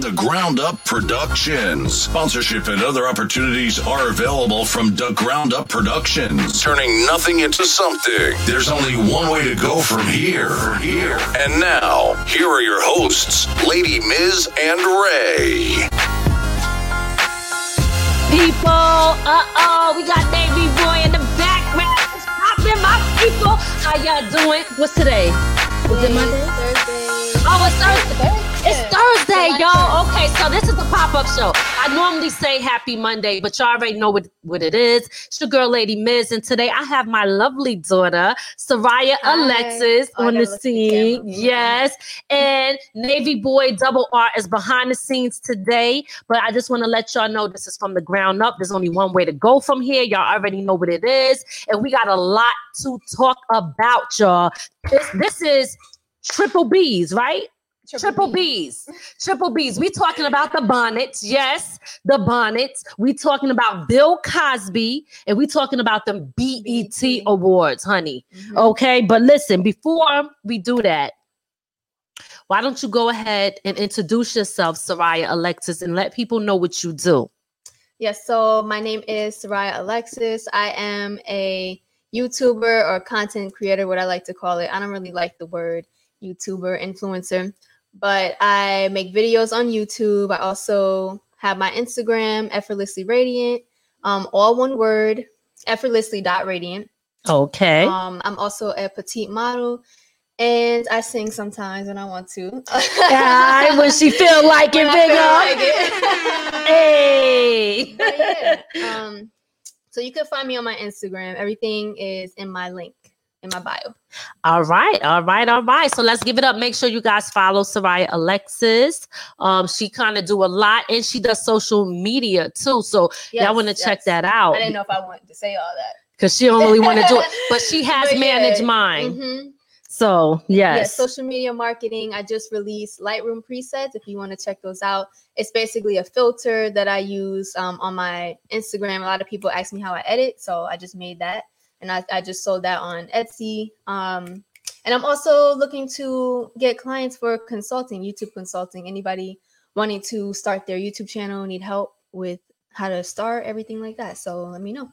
the Ground Up Productions. Sponsorship and other opportunities are available from the Ground Up Productions, turning nothing into something. There's only one way to go from here. Here. And now, here are your hosts, Lady Miz and Ray. People, uh oh, we got Navy Boy in the background. What's poppin', my people? How y'all doing? What's today? Is it Monday? Thursday. Oh, it's Thursday. It's Thursday, y'all. Okay, so this is the pop-up show. I normally say happy Monday, but y'all already know what, what it is. It's your girl, Lady Miz, and today I have my lovely daughter, Soraya Hi. Alexis, Oh, on the at the scene. Mm-hmm. Yes, and Navy Boy Double R is behind the scenes today. But I just want to let y'all know this is from the ground up. There's only one way to go from here. Y'all already know what it is, and we got a lot to talk about, y'all. This, this is triple B's, right? Triple B's. Triple B's. We talking about the bonnets. Yes, the bonnets. We talking about Bill Cosby and we talking about the BET awards, honey. Mhm. Okay, but listen, before we do that, why don't you go ahead and introduce yourself, Soraya Alexis, and let people know what you do? Yes, so my name is Soraya Alexis. I am a YouTuber or content creator, what I like to call it. I don't really like the word YouTuber, influencer, but I make videos on YouTube. I also have my Instagram, effortlessly radiant, um, all one word, effortlessly.radiant. Okay. Um, I'm also a petite model. And I sing sometimes when I want to. Yeah, when she feel like it, big like it. Hey. But yeah, um, so you can find me on my Instagram. Everything is in my link in my bio. All right, all right, all right. So let's give it up. Make sure you guys follow Soraya Alexis. Um, she kind of do a lot, and she does social media too. So y'all want to Yes, check that out I didn't know if I wanted to say all that. because she don't really want to do it, but she has But yeah, managed mine. mhm. So Yeah, yes, social media marketing. I just released Lightroom presets. If you want to check those out, it's basically a filter that I use um, on my Instagram. A lot of people ask me how I edit, so I just made that, and I, I just sold that on Etsy. Um, and I'm also looking to get clients for consulting, YouTube consulting. Anybody wanting to start their YouTube channel, need help with how to start, everything like that. So let me know.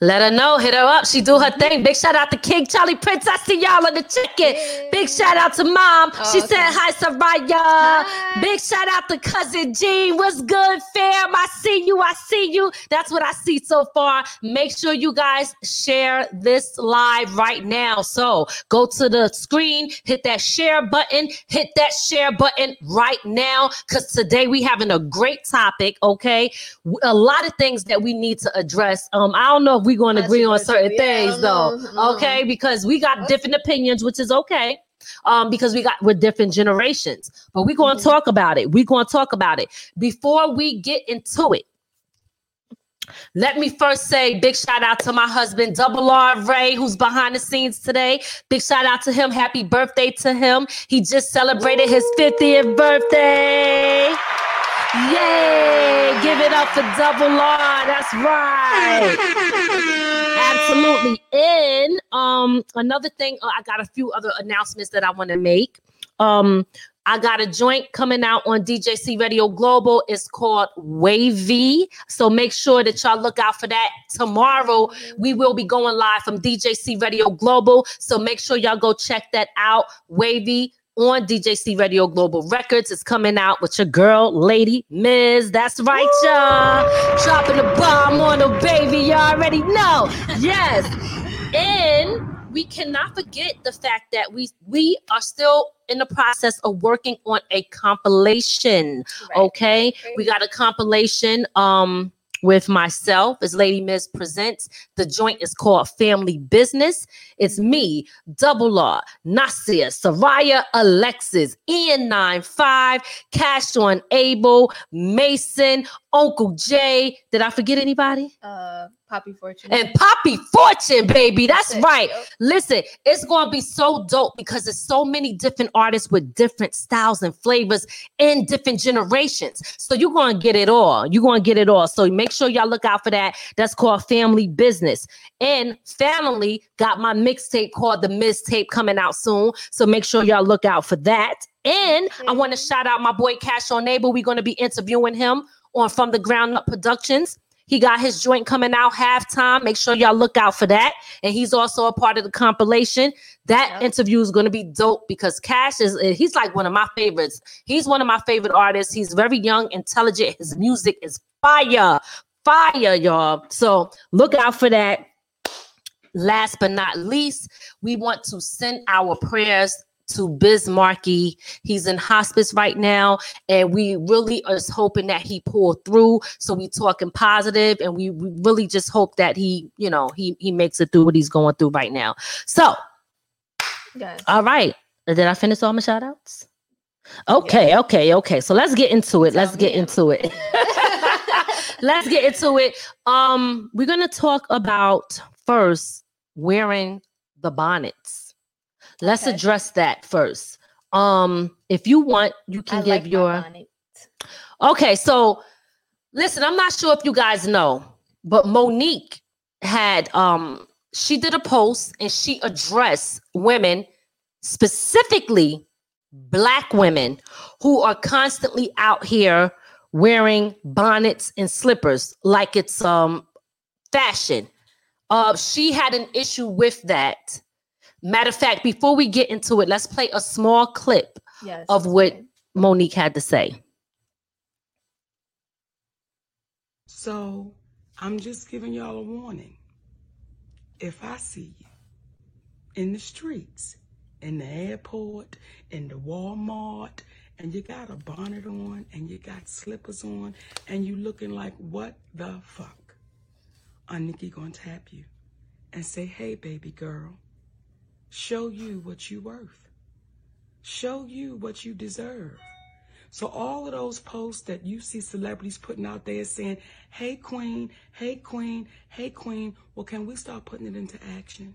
Let her know. Hit her up. She do her thing. Big shout out to King Charlie Prince. I see y'all on the chicken. Big shout out to mom. Oh, she okay. said hi, Soraya. Hi. Big shout out to cousin Jean. What's good, fam? I see you. I see you. That's what I see so far. Make sure you guys share this live right now. So go to the screen, hit that share button, hit that share button right now. Because today we having a great topic. Okay, a lot of things that we need to address. Um, I don't know if we're going to agree on certain things though. know. Okay, because we got different opinions, which is okay um, because we got we're different generations. But we're going to Mhm. talk about it. We're going to talk about it. Before we get into it, let me first say big shout out to my husband, Double R Ray, who's behind the scenes today. Big shout out to him. Happy birthday to him. He just celebrated his 50th birthday. Yay! Give it up for Double R. That's right. Absolutely. And um, another thing, uh, I got a few other announcements that I want to make. Um, I got a joint coming out on DJC Radio Global. It's called Wavy. So make sure that y'all look out for that. Tomorrow, we will be going live from DJC Radio Global. So make sure y'all go check that out. Wavy on DJC Radio Global Records. It's coming out with your girl, Lady Miz. That's right, y'all. Dropping the bomb on the baby. Y'all already know. Yes. And we cannot forget the fact that we we are still in the process of working on a compilation. Right. Okay, we got a compilation. Um, with myself as Lady Miz presents. The joint is called Family Business. It's me, Double R, Nasia, Soraya Alexis, Ian 95, Cash on Abel, Mason, Uncle Jay. Did I forget anybody? Uh, Poppy Fortune. And Poppy Fortune, baby. That's it. right. Listen, it's going to be so dope because there's so many different artists with different styles and flavors in different generations. So you're going to get it all. You're going to get it all. So make sure y'all look out for that. That's called Family Business. And Family got my mixtape called The Mistape coming out soon. So make sure y'all look out for that. And I mm-hmm. want to shout out my boy Cash on Neighbor. We're going to be interviewing him on From the Ground Up Productions. He got his joint coming out halftime. Make sure y'all look out for that. And he's also a part of the compilation. That Yep. interview is going to be dope because Cash is eh, he's like one of my favorites. He's one of my favorite artists. He's very young, intelligent. His music is fire, fire, y'all. So look out for that. Last but not least, we want to send our prayers to Biz Markie. He's in hospice right now, and we really are hoping that he pull through. So we talking positive, and we, we really just hope that he, you know, he he makes it through what he's going through right now. So, Yes. all right, did I finish all my shout outs? Okay, okay, okay. So let's get into it. Let's Tell get me. into it. let's get into it. Um, we're gonna talk about first wearing the bonnets. Let's Okay. address that first. Um, if you want, you can I give like your okay. So, listen, I'm not sure if you guys know, but Mo'Nique had um she did a post and she addressed women specifically black women who are constantly out here wearing bonnets and slippers like it's um fashion uh she had an issue with that matter of fact before we get into it let's play a small clip Yes. of what right. Mo'Nique had to say So I'm just giving y'all a warning. If I see you in the streets, in the airport, in the Walmart, and you got a bonnet on and you got slippers on and you looking like what the fuck, I'm Nikki gonna tap you and say, hey baby girl, show you what you're worth. Show you what you deserve. So all of those posts that you see celebrities putting out there saying, hey queen, hey queen, hey queen, well, can we start putting it into action?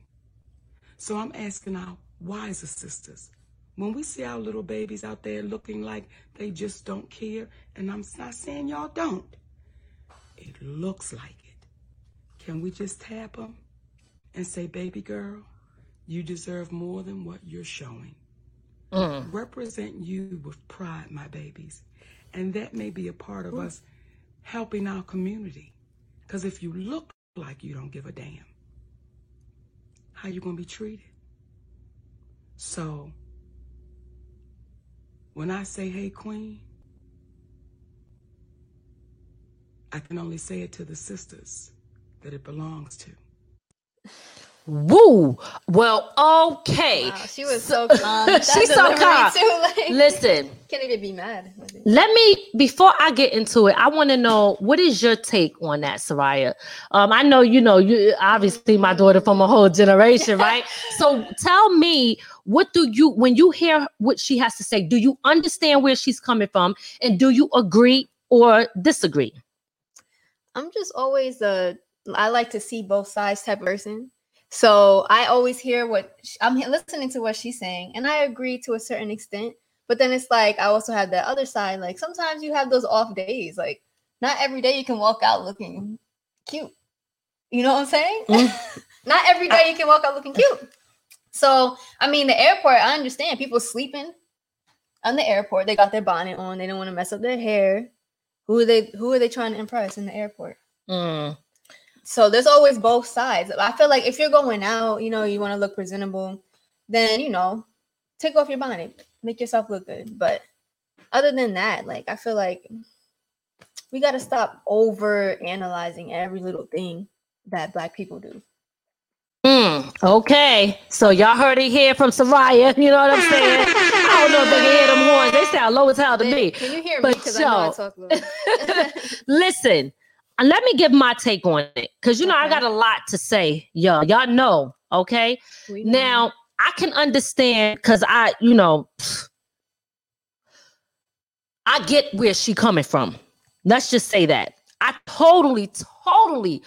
So I'm asking our wiser sisters, when we see our little babies out there looking like they just don't care, and I'm not saying y'all don't, it looks like it. Can we just tap them and say, baby girl, you deserve more than what you're showing? Mm. represent you with pride, my babies. And that may be a part of us helping our community. Because if you look like you don't give a damn, how you going to be treated? So, when I say, hey, queen, I can only say it to the sisters that it belongs to. woo well okay Wow, she was so calm. She's so calm. Too, like, listen can't even be mad. Let me before I get into it, I want to know what is your take on that, Soraya? Um, I know you know you obviously my daughter from a whole generation, right? so tell me, what do you when you hear what she has to say? Do you understand where she's coming from, and do you agree or disagree? I'm just always a I like to see both sides type of person. So I always hear what sh- I'm listening to what she's saying, and I agree to a certain extent. But then it's like I also have that other side. Like sometimes you have those off days. Like not every day you can walk out looking cute. You know what I'm saying? Mm. not every day you can walk out looking cute. So I mean, the airport. I understand people sleeping on the airport. They got their bonnet on. They don't want to mess up their hair. Who are they? Who are they trying to impress in the airport? Mm, So there's always both sides. I feel like if you're going out, you know, you want to look presentable, then you know, take off your bonnet, make yourself look good. But other than that, like I feel like we got to stop over analyzing every little thing that black people do. mm. Okay, so y'all heard it here from Soraya. You know what I'm saying? I don't know if they can hear them horns. They sound low as hell to me. Can you hear me? Because I know I talk little. Listen, let me give my take on it because you know I got a lot to say, y'all. Y'all know, okay? Know. Now I can understand because I, you know, I get where she coming from. Let's just say that I totally, totally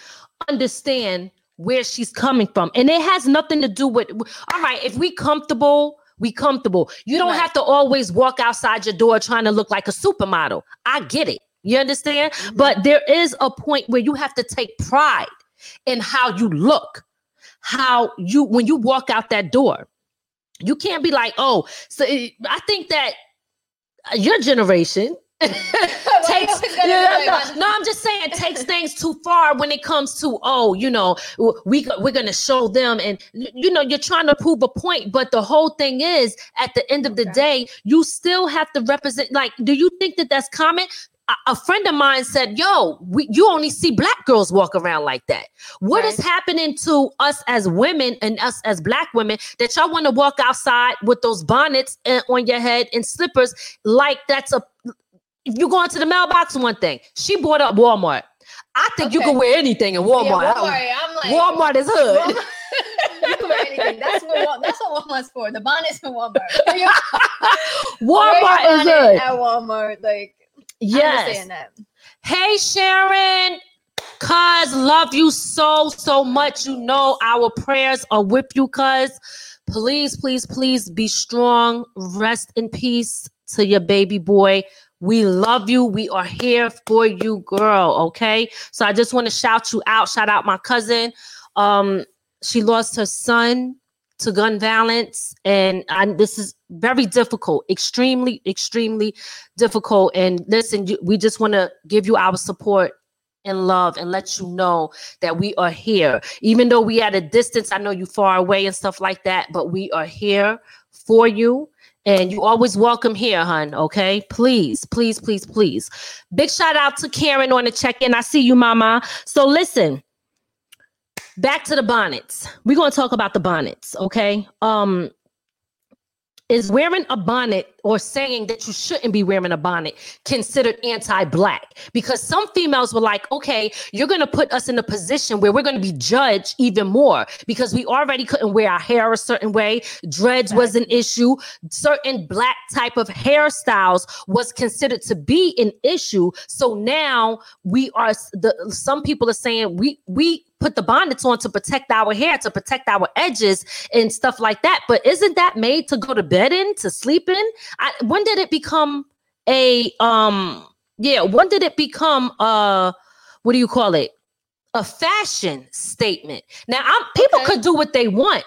understand where she's coming from, and it has nothing to do with. All right, if we comfortable, we comfortable. You don't Right. have to always walk outside your door trying to look like a supermodel. I get it. You understand? Mhm. But there is a point where you have to take pride in how you look, how you when you walk out that door. You can't be like, oh, so I think that your generation you takes yeah, be no, no, I'm just saying takes things too far when it comes to oh, you know, we we're gonna show them, and you know, you're trying to prove a point, but the whole thing is, at the end of the Okay. day, you still have to represent. Like, do you think that that's common? A- friend of mine said, "Yo, we, you only see black girls walk around like that. What is Right. happening to us as women and us as black women that y'all want to walk outside with those bonnets uh, on your head and slippers like that's a you go into the mailbox, one thing. She bought up Walmart. I think you can wear anything in Walmart. Yeah, Walmart, I'm like, Walmart is hood. Walmart- you can wear anything. That's what that's what Walmart's for. The bonnet's for Walmart. Wear wear your Walmart is hood. at Walmart. Like, Yes. Hey Sharon, cuz love you so so much. You know our prayers are with you, cuz. Please, please, please be strong. Rest in peace to your baby boy. We love you. We are here for you, girl. Okay. So I just want to shout you out. Shout out my cousin. Um, she lost her son to gun violence, and this is very difficult, extremely, extremely difficult. And listen, you, we just want to give you our support and love and let you know that we are here. Even though we at a distance, I know you far away and stuff like that, but we are here for you. And you always welcome here, hun. Okay. Please, please, please, please. Big shout out to Karen on the check-in. I see you, mama. So listen, back to the bonnets. We're gonna talk about the bonnets, okay? Um, is wearing a bonnet or saying that you shouldn't be wearing a bonnet considered anti-black. Because some females were like okay you're going to put us in a position where we're going to be judged even more. Because we already couldn't wear our hair a certain way. Dreads was an issue. Certain black type of hairstyles was considered to be an issue. So now we are the some people are saying we we put the bonnets on to protect our hair to protect our edges and stuff like that. But isn't that made to go to bed in to sleep in I, when did it become a um yeah when did it become uh what do you call it? A fashion statement. Now i'm people Okay. could do what they want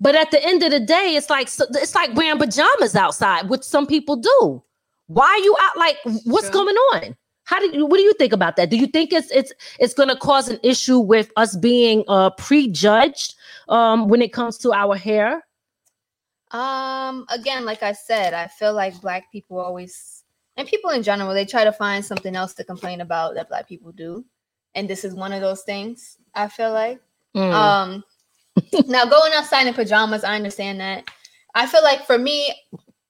but at the end of the day it's like so- it's like wearing pajamas outside which some people do. Why are you out like what's True. going on? How do you what do you think about that? Do you think it's it's it's going to cause an issue with us being uh prejudged um when it comes to our hair Um, again, like I said, I feel like black people always and people in general, they try to find something else to complain about that black people do. And this is one of those things, I feel like. Mm. Um now going outside in pajamas, I understand that. I feel like for me,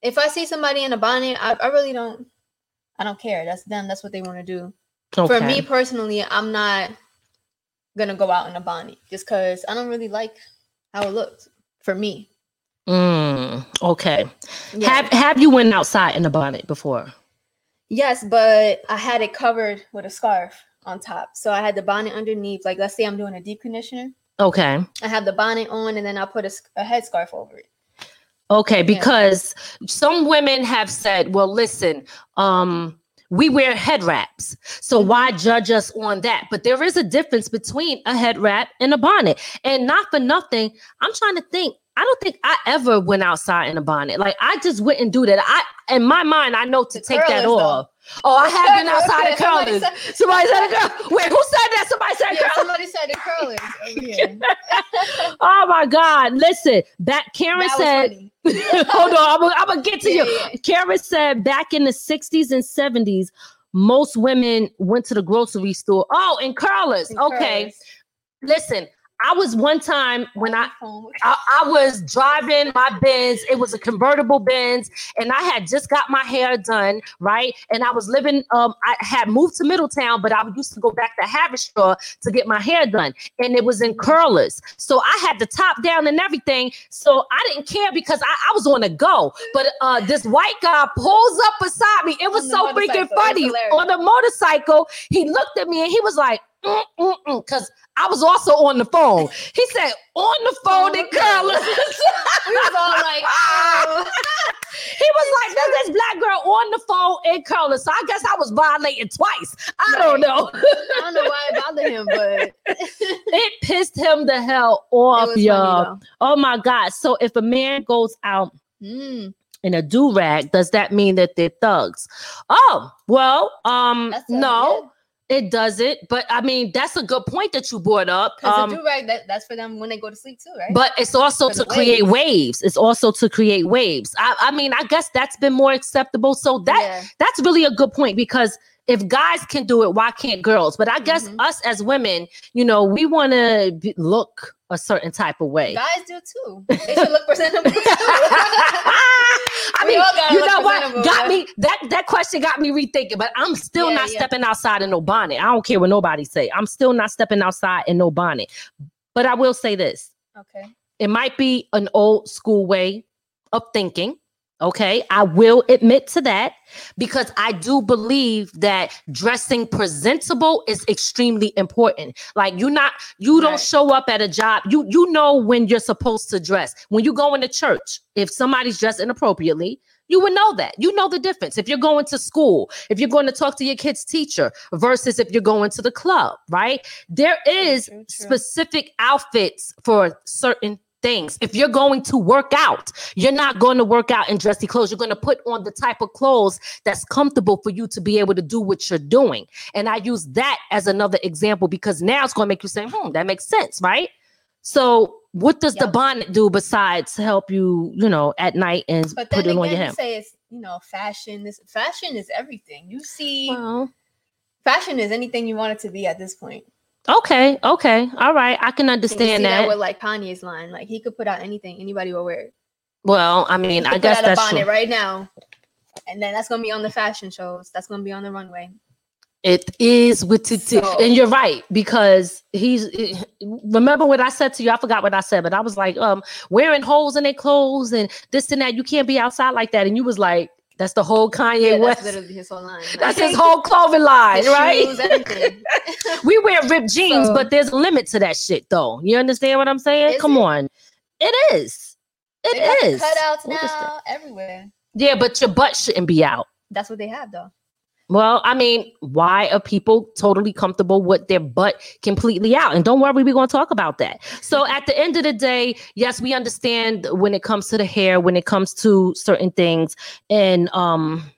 if I see somebody in a bonnet, I, I really don't I don't care. That's them, that's what they want to do. For me personally, I'm not gonna go out in a bonnet just because I don't really like how it looks for me. Mm, okay. Yeah. Have Have you went outside in a bonnet before? Yes, but I had it covered with a scarf on top. So I had the bonnet underneath. Like, let's say I'm doing a deep conditioner. Okay. I have the bonnet on, and then I'll put a, a headscarf over it. Okay, because some women have said, well, listen, um, we wear head wraps. So why judge us on that? But there is a difference between a head wrap and a bonnet. And not for nothing, I'm trying to think. I don't think I ever went outside in a bonnet. Like I just wouldn't do that. I in my mind, I know to take that curlers, though. off. Oh, I have been outside of Somebody curlers. said- Somebody said a girl. Wait, who said that? Somebody said Yeah, curlers. somebody said the curlers oh, here. Oh my God. Listen, back Karen That said, hold on, I'm gonna get to Yeah, you. yeah. Karen said back in the 60s and 70s, most women went to the grocery store. Oh, and curlers. And okay. curlers. Listen, I was one time when I I, I was driving my Benz. It was a convertible Benz, and I had just got my hair done, right? And I was living. Um, I had moved to Middletown, but I used to go back to Haverstraw to get my hair done, and it was in curlers. So I had the top down and everything. So I didn't care because I, I was on the go. But uh, this white guy pulls up beside me. It was On so freaking funny on the motorcycle. He looked at me and he was like. Because I was also on the phone. He said, on the phone in curlers. We was all like, oh. He was like, there's this black girl on the phone in curlers. So I guess I was violating twice. I don't know. I don't know why it bothered him, but it pissed him the hell off, y'all. Oh my God. So if a man goes out. Mm, in a do-rag, does that mean that they're thugs? Oh, well, um, that's it doesn't. But I mean, that's a good point that you brought up. Because Um, the do rag that, that's for them when they go to sleep too, right? but it's also For to create waves. waves. It's also to create waves. I, I mean, I guess that's been more acceptable. So that yeah. that's really a good point because if guys can do it, why can't girls? But I guess Mhm. us as women, you know, we want to look a certain type of way. guys do too. They should look presentable too. I We mean, all gotta you look know what? presentable, Got yeah. me that question got me rethinking. But I'm still Yeah, not yeah. stepping outside in no bonnet. I don't care what nobody say. I'm still not stepping outside in no bonnet. But I will say this: okay. it might be an old school way of thinking. Okay, I will admit to that because I do believe that dressing presentable is extremely important. Like you're not you don't Right. show up at a job. You you know when you're supposed to dress. When you go into church, if somebody's dressed inappropriately, you would know that. You know the difference. If you're going to school, if you're going to talk to your kid's teacher versus if you're going to the club, right? There is true, true. specific outfits for certain things. If you're going to work out, you're not going to work out in dressy clothes. You're going to put on the type of clothes that's comfortable for you to be able to do what you're doing. And I use that as another example because now it's going to make you say, hmm, that makes sense, right? So what does the bonnet do besides help you, you know, at night and But put then it on your again, you say it's you know fashion. This fashion is everything. You see, Well, fashion is anything you want it to be at this point. okay, okay, all right, I can understand see that. with like Kanye's line. Like he could put out anything, anybody will wear it. well, I mean, I guess put out a that's bonnet true. right now, and then that's gonna be on the fashion shows. That's gonna be on the runway. It is with it, So- and you're right because he's. Remember what I said to you? I forgot what I said, but I was like, um, wearing holes in their clothes and this and that. You can't be outside like that. And you was like, that's the whole Kanye Yeah, West. that's literally his whole line. That's his whole clothing line, right? shoes, we wear ripped jeans, So- but there's a limit to that shit, though. You understand what I'm saying? Come it? on, it is. they It the is. cutouts What now everywhere. Yeah, but your butt shouldn't be out. That's what they have though. Well, I mean, why are people totally comfortable with their butt completely out? And don't worry, we're going to talk about that. So, at the end of the day, yes, we understand when it comes to the hair, when it comes to certain things, and um,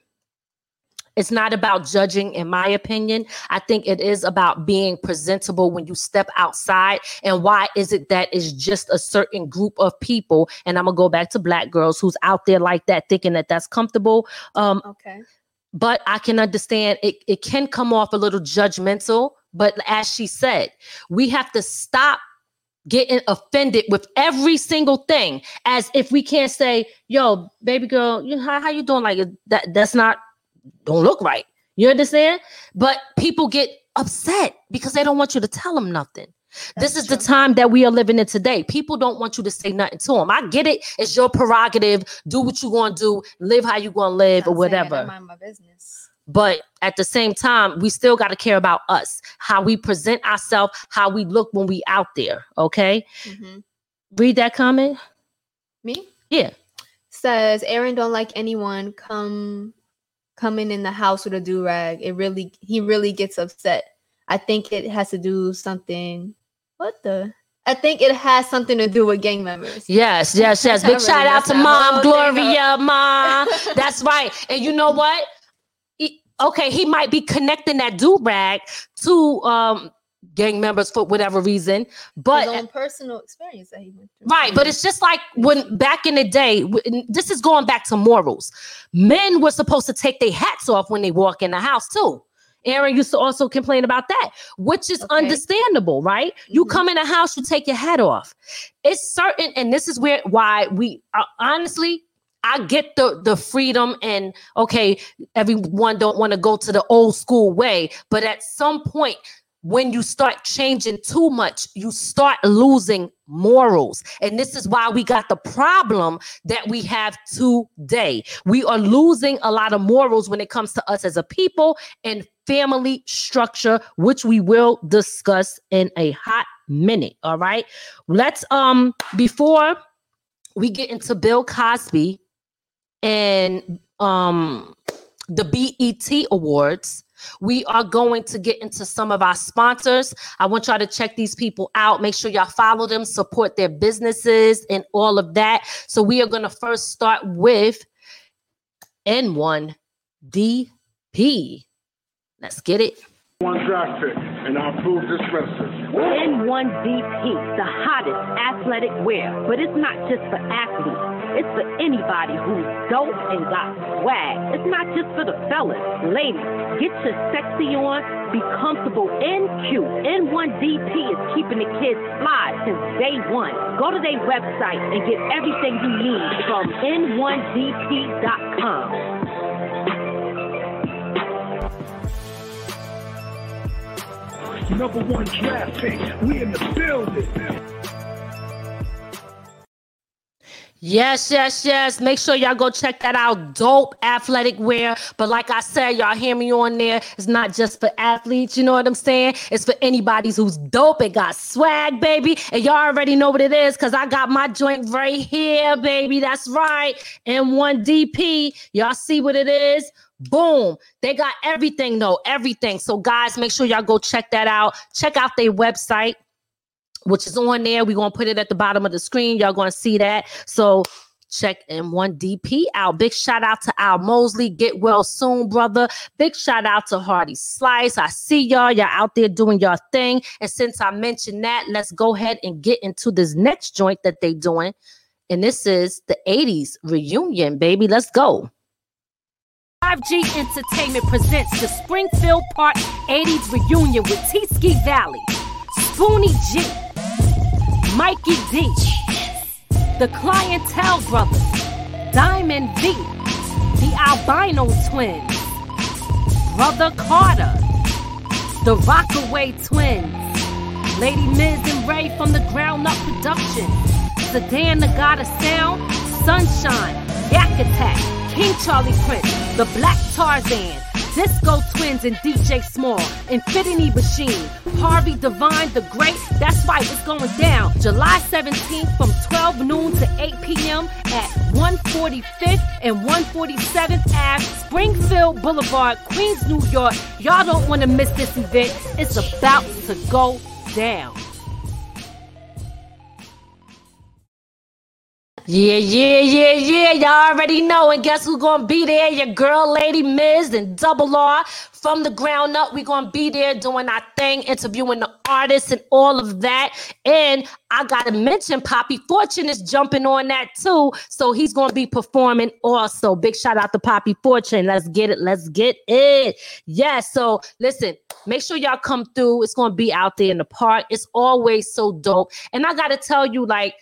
it's not about judging, in my opinion. I think it is about being presentable when you step outside. And why is it that it's just a certain group of people? And I'm gonna go back to black girls who's out there like that, thinking that that's comfortable. Um, Okay. But I can understand it, it can come off a little judgmental. But as she said, we have to stop getting offended with every single thing as if we can't say, yo, baby girl, you know, how, how you doing? Like that that's not don't look right. You understand? But people get upset because they don't want you to tell them nothing. This That's is the time that we are living in today. People don't want you to say nothing to them. I get it. It's your prerogative. Do what you want to do. Live how you going to live or whatever. mind my business. But at the same time, we still got to care about us, how we present ourselves, how we look when we out there. Okay. Mhm. Read that comment. Me Yeah. says Aaron don't like anyone come coming in the house with a do rag. It really he really gets upset. I think it has to do something. What the? I think it has something to do with gang members. Yes, yes, yes. Big really shout out to mom, Gloria, mom. That's right. And you know what? He- okay, he might be connecting that do rag to um gang members for whatever reason, but His own personal experience that he went through. Right, but it's just like when back in the day, this is going back to morals. Men were supposed to take their hats off when they walk in the house too. Aaron used to also complain about that, which is Okay. understandable, right? You Mhm. come in a house, you take your head off. It's certain, and this is where why we uh, honestly, I get the the freedom and okay, everyone don't want to go to the old school way, but at some point when you start changing too much, you start losing morals. And this is why we got the problem that we have today. We are losing a lot of morals when it comes to us as a people and family structure, which we will discuss in a hot minute. All right. Let's um before we get into Bill Cosby and um the BET Awards, we are going to get into some of our sponsors. I want y'all to check these people out. Make sure y'all follow them, support their businesses, and all of that. So, we are going to first start with N1DP. Let's get it. One draft pick, and I approve this message. N1DP, the hottest athletic wear, but it's not just for athletes. It's for anybody who's dope and got swag. It's not just for the fellas. Ladies, get your sexy on, be comfortable and cute. N1DP is keeping the kids fly since day one. Go to their website and get everything you need from N1DP.com. Number one draft pick. We in the building. Yes, yes, yes. Make sure y'all go check that out. Dope athletic wear. But like I said, y'all hear me on there. It's not just for athletes, you know what I'm saying? It's for anybody who's dope and got swag, baby. And y'all already know what it is because I got my joint right here, baby. That's right. N1DP. Y'all see what it is? Boom. They got everything, though. Everything. So, guys, make sure y'all go check that out. Check out their website which is on there. We're gonna put it at the bottom of the screen. Y'all gonna see that. So check N1DP out. Big shout out to Al Mosley. Get well soon, brother. Big shout out to Hardy Slice. I see y'all. Y'all out there doing your thing. And since I mentioned that, let's go ahead and get into this next joint that they doing. And this is the 80s reunion, baby. Let's go. 5G Entertainment presents the Springfield Park 80s reunion with T Ski Valley, Spoonie G, Mikey D, the Clientele Brothers, Diamond V, the Albino Twins, Brother Carter, the Rockaway Twins, Lady Miz and Ray from the Ground Up Productions, Sedan the God of Sound, Sunshine, Yak Attack, King Charlie Prince, the Black Tarzan, Disco Twins and DJ Small, Infinity Machine, Harvey Divine the Great. That's right, it's going down July 17th from 12 noon to 8 p.m. at 145th and 147th Ave, Springfield Boulevard, Queens, New York. Y'all don't want to miss this event. It's about to go down. Yeah, yeah, yeah, yeah. Y'all already know. And guess who's gonna be there? Your girl, Lady Miz, and Double R from the ground up. we gonna be there doing our thing, interviewing the artists and all of that. And I gotta mention Poppy Fortune is jumping on that too. So he's gonna be performing also. Big shout out to Poppy Fortune. Let's get it. Let's get it. Yeah. So listen, make sure y'all come through. It's gonna be out there in the park. It's always so dope. And I gotta tell you, like,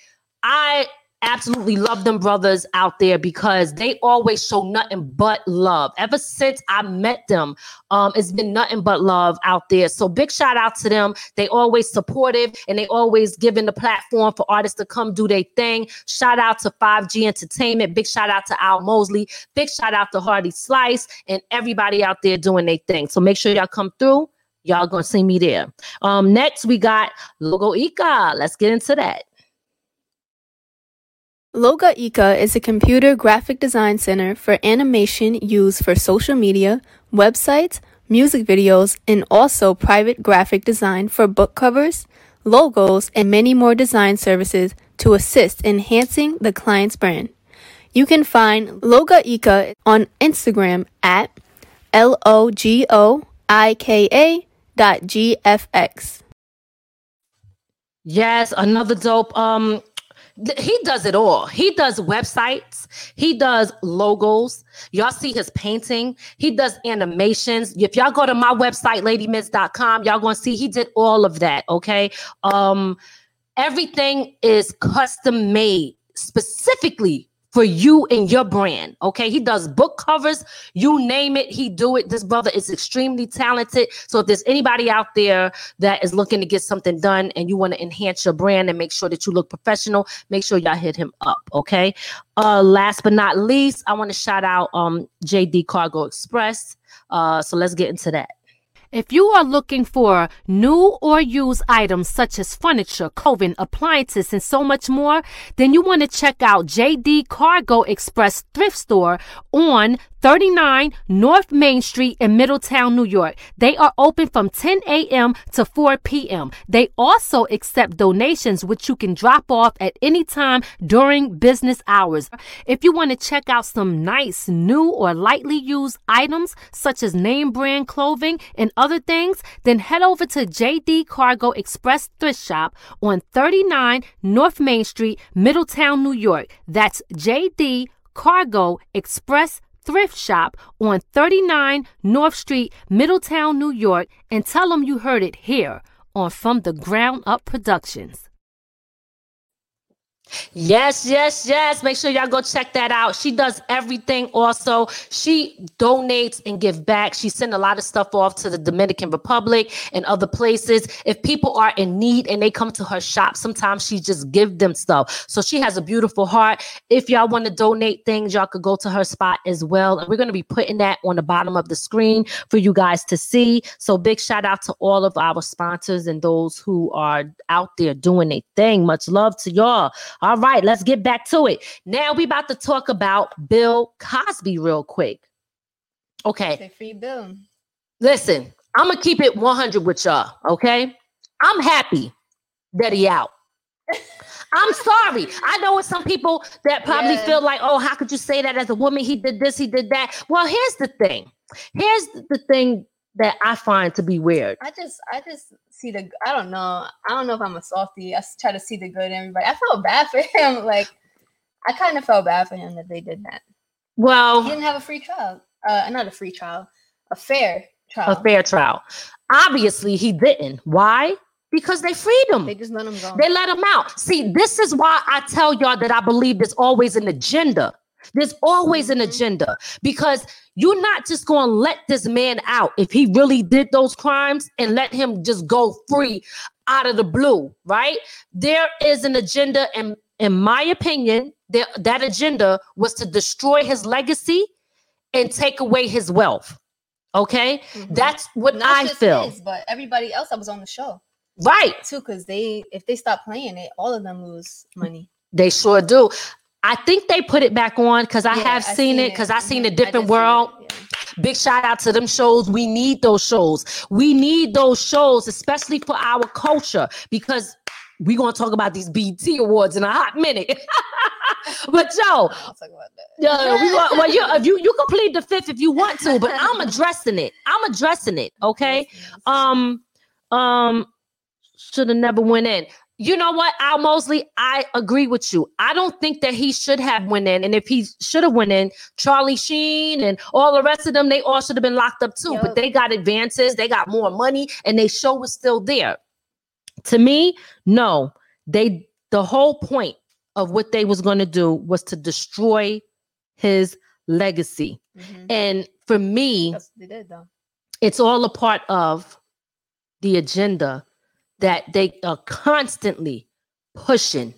I absolutely love them brothers out there because they always show nothing but love. Ever since I met them, um, it's been nothing but love out there. So big shout out to them. They always supportive and they always giving the platform for artists to come do their thing. Shout out to 5G Entertainment. Big shout out to Al Mosley. Big shout out to Hardy Slice and everybody out there doing their thing. So make sure y'all come through. Y'all gonna see me there. Um, next we got Logoika. Let's get into that. Loga Ika is a computer graphic design center for animation used for social media, websites, music videos, and also private graphic design for book covers, logos, and many more design services to assist enhancing the client's brand. You can find Logoika on Instagram at L O G O I K A dot G F X. Yes, another dope um He does it all. He does websites. He does logos. Y'all see his painting. He does animations. If y'all go to my website, ladymiz.com, y'all gonna see he did all of that. Okay. Um, everything is custom made specifically for you and your brand. Okay. He does book covers, you name it, he do it. This brother is extremely talented. So if there's anybody out there that is looking to get something done and you want to enhance your brand and make sure that you look professional, make sure y'all hit him up. Okay. Uh last but not least, I want to shout out um JD Cargo Express. Uh so let's get into that. If you are looking for new or used items such as furniture, clothing, appliances, and so much more, then you want to check out JD Cargo Express Thrift Store on 39 North Main Street in Middletown, New York. They are open from 10 a.m. to 4 p.m. They also accept donations, which you can drop off at any time during business hours. If you want to check out some nice, new, or lightly used items, such as name brand clothing and other things, then head over to JD Cargo Express Thrift Shop on 39 North Main Street, Middletown, New York. That's JD Cargo Express Thrift Shop on 39 North Street, Middletown, New York, and tell them you heard it here on From the Ground Up Productions. Yes, yes, yes. Make sure y'all go check that out. She does everything also. She donates and give back. She sent a lot of stuff off to the Dominican Republic and other places. If people are in need and they come to her shop, sometimes she just give them stuff. So she has a beautiful heart. If y'all want to donate things, y'all could go to her spot as well. And we're going to be putting that on the bottom of the screen for you guys to see. So big shout out to all of our sponsors and those who are out there doing a thing. Much love to y'all. All right, let's get back to it. Now we about to talk about Bill Cosby real quick. Okay, Say free Bill. listen, I'm gonna keep it 100 with y'all. Okay, I'm happy that he out. I'm sorry. I know it's some people that probably Yeah. feel like, oh, how could you say that as a woman? He did this, he did that. Well, here's the thing. Here's the thing that I find to be weird. I just, I just see the. I don't know. I don't know if I'm a softie. I try to see the good in everybody. I felt bad for him. Like, I kind of felt bad for him that they did that. Well, He didn't have a free trial. Uh, not a free trial, a fair trial. a fair trial. Obviously, he didn't. Why? Because they freed him. They just let him go. They let him out. See, this is why I tell y'all that I believe there's always an agenda. There's always an Mhm. agenda because you're not just going to let this man out if he really did those crimes and let him just go free out of the blue, right? There is an agenda, and in my opinion, there, that agenda was to destroy his legacy and take away his wealth. Okay, Mhm. that's what Not I feel. his, but everybody else that was on the show Right. too, because they, if they stop playing it, all of them lose money. They sure do. I think they put it back on because I Yeah, have seen, it because I seen a Mhm. different did see it, world. yeah. Big shout out to them shows. We need those shows. We need those shows, especially for our culture, because we're gonna talk about these BET awards in a hot minute. but yo, I'll talk about that. yeah, we want, well, you if you you can plead the fifth if you want to, but I'm addressing it. I'm addressing it. Okay. Um, um, should have never went in. You know what, Al Mosley, I agree with you. I don't think that he should have went in, and if he should have went in, Charlie Sheen and all the rest of them, they all should have been locked up too. But they got advances, they got more money, and they show was still there. To me, no, they. The whole point of what they was going to do was to destroy his legacy, Mhm. and for me, they did though. it's all a part of the agenda that they are constantly pushing,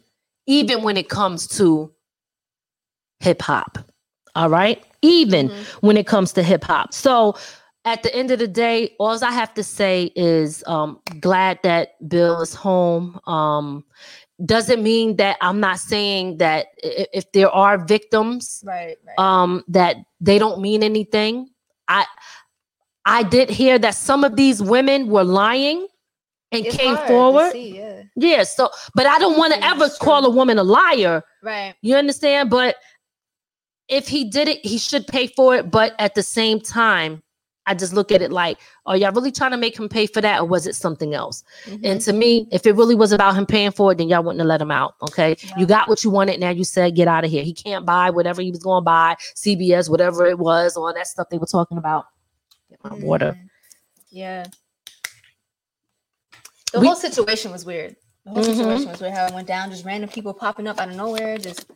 even when it comes to hip hop. All right. Even Mhm. when it comes to hip hop. So at the end of the day, all I have to say is um glad that Bill is home. Um doesn't mean that I'm not saying that i- if there are victims Right, right. um that they don't mean anything i i did hear that some of these women were lying and It's came forward see, yeah. yeah so but i don't want to ever call a woman a liar Right. you understand but if he did it he should pay for it but at the same time I just look at it like, are y'all really trying to make him pay for that, or was it something else? Mhm. And to me, if it really was about him paying for it, then y'all wouldn't have let him out. Okay. You got what you wanted. Now you said get out of here. He can't buy whatever he was going to buy, CBS, whatever it was, all that stuff they were talking about. Get my water. Mhm. Yeah. The We- whole situation was weird. The whole Mhm. situation was weird. How it went down, just random people popping up out of nowhere. Just,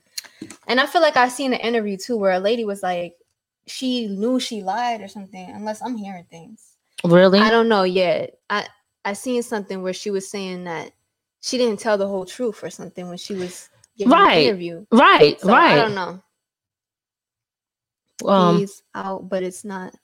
and I feel like I seen an interview too where a lady was like, she knew she lied or something. Unless I'm hearing things. Really? I don't know yet. I I seen something where she was saying that she didn't tell the whole truth or something when she was giving Right. the interview. Right. So I don't know. Um, he's out, but it's not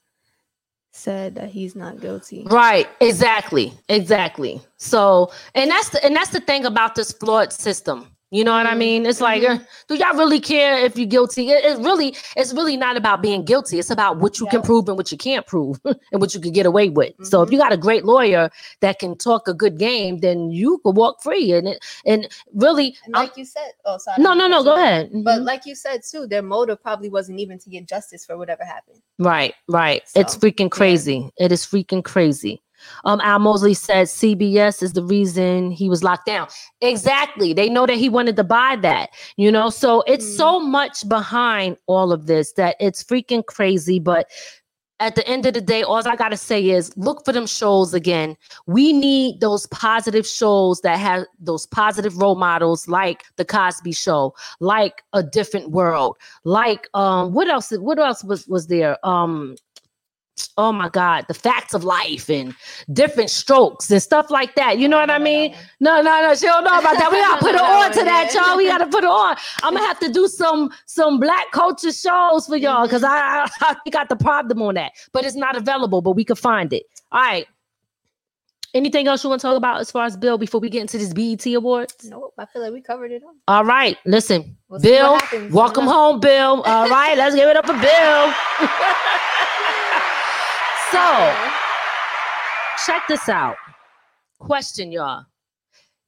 said that he's not guilty. Right, exactly, exactly. So, and that's the and that's the thing about this flawed system. You know what I mean? It's like, mhm. uh, do y'all really care if you're guilty? It, it really, it's really not about being guilty. It's about what you can prove and what you can't prove, and what you can get away with. So, if you got a great lawyer that can talk a good game, then you could walk free. And it, and really, And I'm- like you said, oh sorry. No, no, no, go cut you off. ahead. But Mhm. like you said too, their motive probably wasn't even to get justice for whatever happened. Right, right. It's freaking crazy. It is freaking crazy. Um, Al Mosley said CBS is the reason he was locked down. Exactly. They know that he wanted to buy that, you know. So it's Mm. so much behind all of this that it's freaking crazy. But at the end of the day, all I gotta say is look for them shows again. We need those positive shows that have those positive role models like the Cosby show, like a different world, like um what else what else was was there? Um oh my god, the facts of life and different strokes and stuff like that. You know what I mean? No, no, no, she don't know about that. We gotta put her on to that, y'all. We gotta put her on. I'm gonna have to do some some black culture shows for y'all because I, I I got the problem on that, but it's not available, but we could find it. All right. Anything else you want to talk about as far as Bill before we get into this BET awards? Nope, I feel like we covered it all. All right, listen, We'll Bill, welcome home, Bill. All right, let's give it up for Bill. So, check this out. Question, y'all.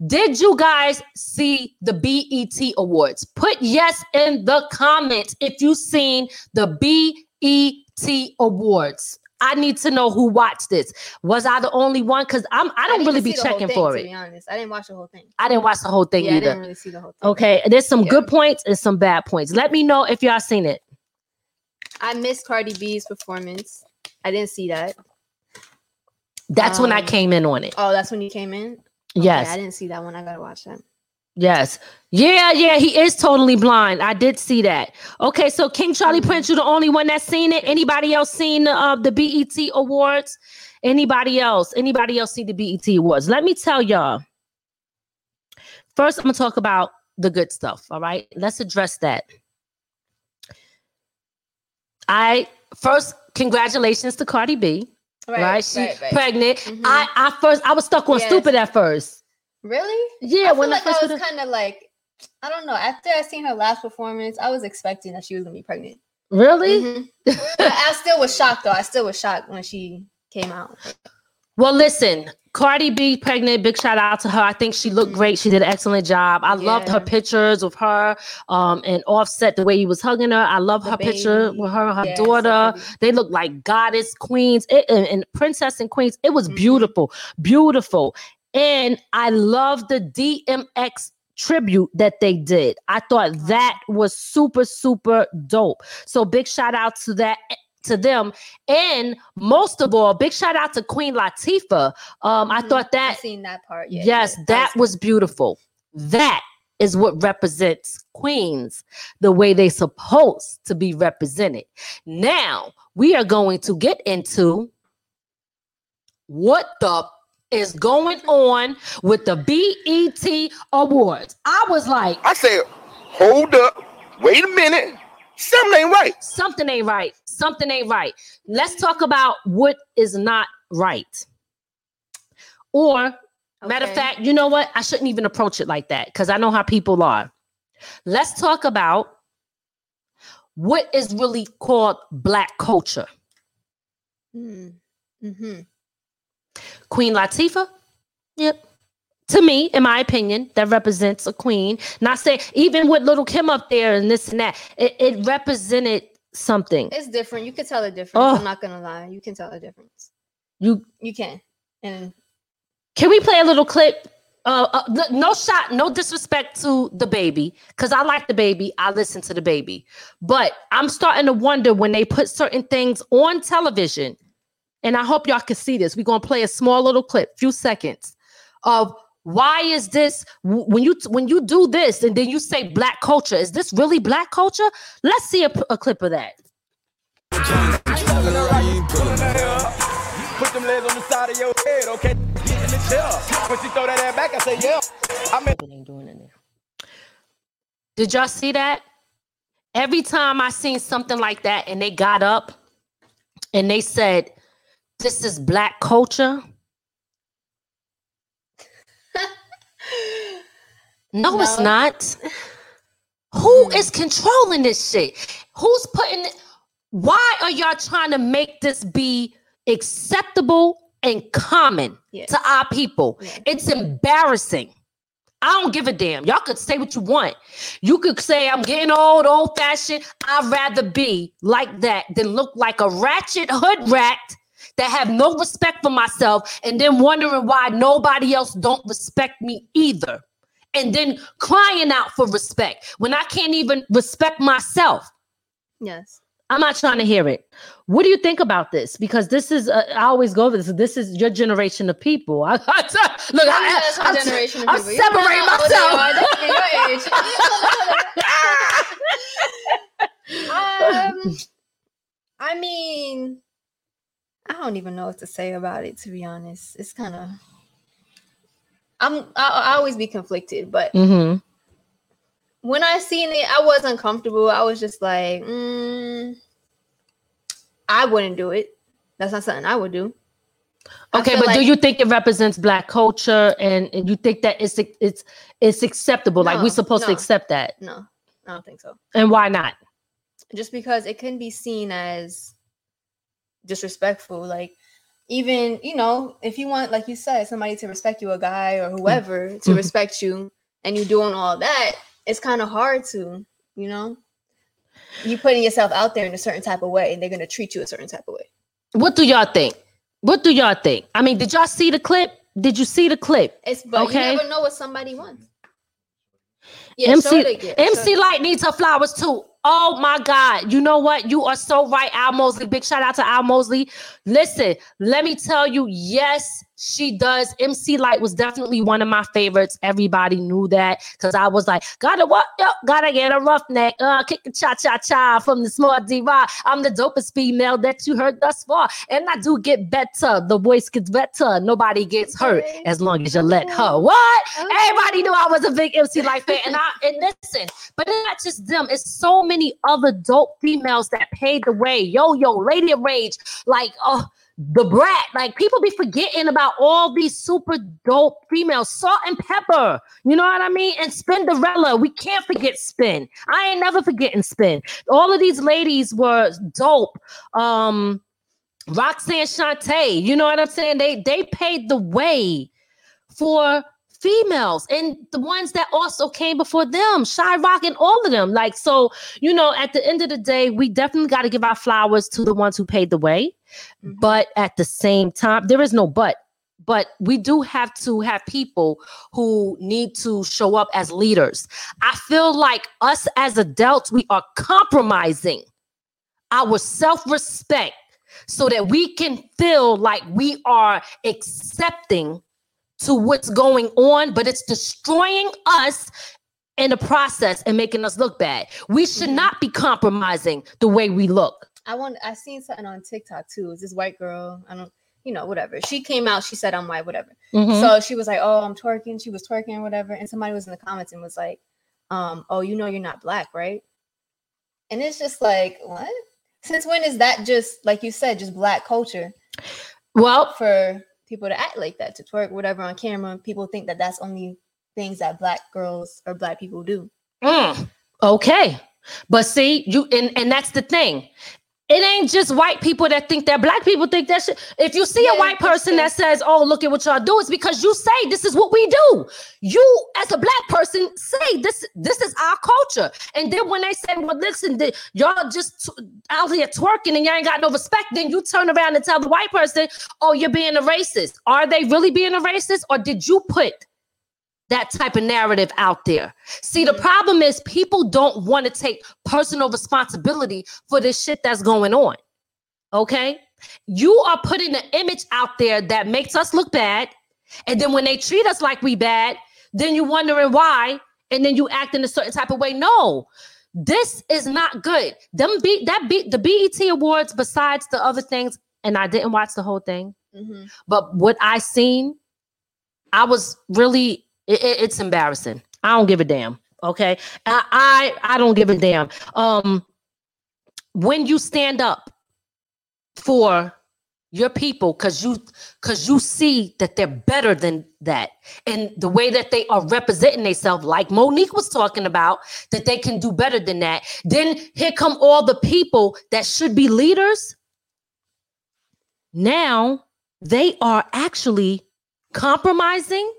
Did you guys see the BET Awards? Put yes in the comments if you seen the BET Awards. I need to know who watched this. Was I the only one? Because I'm I don't didn't really be see the whole checking thing, for To be honest, I didn't watch the whole thing. I didn't watch the whole thing yeah, I didn't really see the whole thing. Okay, there's some Yeah. good points and some bad points. Let me know if y'all seen it. I missed Cardi B's performance. I didn't see that. That's when I Um, came in on it. Oh, that's when you came in. Okay, Yes, I didn't see that one. I gotta watch that. yes, yeah, yeah. He is totally blind. I did see that. Okay, so King Charlie Mhm. Prince, you're the only one that's seen it. Anybody else seen the uh, the BET Awards? Anybody else? Anybody else see the BET Awards? Let me tell y'all. First, I'm gonna talk about the good stuff. All right, let's address that. I first congratulations to Cardi B. right? She pregnant. Mhm. I I first I was stuck on Yes. stupid at first. Really? Yeah, I when like I first I was kind of like, I don't know. After I seen her last performance, I was expecting that she was gonna be pregnant. really. Mhm. I still was shocked though. I still was shocked when she came out. Well, listen, Cardi B pregnant. Big shout out to her. I think she looked great. She did an excellent job. I loved her Mm-hmm. Pictures of her um and Offset the way he was hugging her. I love The her picture with her and her Yeah, so daughter. they look like goddess queens it, and, and princess and queens. It was Mhm. beautiful, beautiful, and I love the DMX tribute that they did. I thought that was super super dope. So big shout out to that to them and most of all big shout out to Queen Latifah. Um I Mhm. thought I that seen that part. Yeah, yes, yeah, that was beautiful. That is what represents queens the way they supposed to be represented. Now we are going to get into what the is going on with the BET Awards. I was like, I said, hold up, wait a minute, something ain't right. something ain't right. Something ain't right. Let's talk about what is not right. Or Matter of fact, you know what? I shouldn't even approach it like that because I know how people are. Let's talk about what is really called black culture. Mm-hmm. Queen Latifah, yep. To me, in my opinion, that represents a queen. Not saying even with Lil' Kim up there and this and that, it, it represented something. It's different. You can tell the difference. Oh. I'm not gonna lie. You can tell the difference. You You can. And Can we play a little clip? Uh, uh, no shot, no disrespect to the baby, because I like the baby. I listen to the baby, but I'm starting to wonder when they put certain things on television, and I hope y'all can see this. We're gonna play a small little clip, few seconds, of why is this when you when you do this and then you say black culture? Is this really black culture? Let's see a clip of that. Put them legs on the side of your head, okay? Get in the chair. When she throw that ass back, I say, yeah. I mean, Did y'all see that? Every time I seen something like that and they got up and they said, This is black culture. No, it's No. not. Who mm. is controlling this shit? Who's putting it? Why are y'all trying to make this be acceptable and common Yes. to our people? Yeah. It's embarrassing. I don't give a damn. Y'all could say what you want. You could say I'm getting old, old fashioned. I'd rather be like that than look like a ratchet hood rat that have no respect for myself and then wondering why nobody else don't respect me either. And then crying out for respect when I can't even respect myself. yes. I'm not trying to hear it. What do you think about this? Because this is, uh, I always go over this. This is your generation of people. I, look, I, That's my I'm, generation of I'm people. Know how myself. are. They can be your age. um, I mean, I don't even know what to say about it. To be honest, it's kind of. I'm. I, I always be conflicted, but hmm when I seen it, I was uncomfortable. I was just like, mm, I wouldn't do it. That's not something I would do. Okay, but do you think it represents black culture and, and you think that it's it's it's acceptable? like we're supposed to accept that? No, I don't think so. And why not? just because it can be seen as disrespectful like even you know if you want like you said somebody to respect you a guy or whoever to Mhm. respect you and you doing all that it's kind of hard to you know you putting yourself out there in a certain type of way and they're going to treat you a certain type of way What do y'all think? What do y'all think? I mean, did y'all see the clip? Did you see the clip? it's but Okay. you never know what somebody wants yeah MC it MC. Lyte needs her flowers too. Oh my God. You know what? You are so right, Al Mosley. Big shout out to Al Mosley. Listen, let me tell you, yes, she does. MC Lyte was definitely one of my favorites. Everybody knew that because I was like, gotta what? Yo, gotta get a roughneck. Uh, kick a cha cha cha from the smart D Rock. I'm the dopest female that you heard thus far. And I do get better. The voice gets better. Nobody gets hurt as long as you let her. What? Okay. Everybody knew I was a big MC Lyte fan. And I and listen, but it's not just them. It's so many other dope females that paved the way. Yo, yo, Lady of Rage, like oh, Da Brat. Like people be forgetting about all these super dope females. Salt-N-Pepa. You know what I mean? And Spinderella. We can't forget Spin. I ain't never forgetting Spin. All of these ladies were dope. Um, Roxanne Shante. You know what I'm saying? They they paved the way for females and the ones that also came before them, Sha-Rock and all of them. Like, so, you know, at the end of the day, we definitely got to give our flowers to the ones who paid the way. Mhm. But at the same time, there is no but. But we do have to have people who need to show up as leaders. I feel like us as adults, we are compromising our self respect so that we can feel like we are accepting to what's going on, but it's destroying us in the process and making us look bad. We should Mhm. not be compromising the way we look. I want. I seen something on TikTok too. Is this white girl? I don't. You know, whatever. She came out. She said I'm white. Whatever. Mhm. So she was like, "Oh, I'm twerking." She was twerking, or whatever. And somebody was in the comments and was like, "Um, oh, you know, you're not black, right?" And it's just like, what? Since when is that just like you said, just black culture well, for people to act like that, to twerk, whatever, on camera? People think that that's only things that black girls or black people do. mm, okay. But see, you and, and that's the thing. It ain't just white people that think that black people think that shit. If you see a white person that says, Oh, look at what y'all do, it's because you say this is what we do. you as a black person say this this is our culture and then when they say well listen the, y'all just t- out here twerking and y'all ain't got no respect then you turn around and tell the white person oh you're being a racist are they really being a racist or did you put that type of narrative out there see the problem is people don't want to take personal responsibility for this shit that's going on okay you are putting an image out there that makes us look bad and then when they treat us like we bad then you're wondering why, and then you act in a certain type of way. No, this is not good. Them beat that beat the BET awards. Besides the other things, and I didn't watch the whole thing, Mhm. but what I seen, I was really it- it- it's embarrassing. I don't give a damn. Okay, I, I I don't give a damn. Um, when you stand up for your people because you because you see that they're better than that and the way that they are representing themselves like Mo'Nique was talking about that they can do better than that then here come all the people that should be leaders now they are actually compromising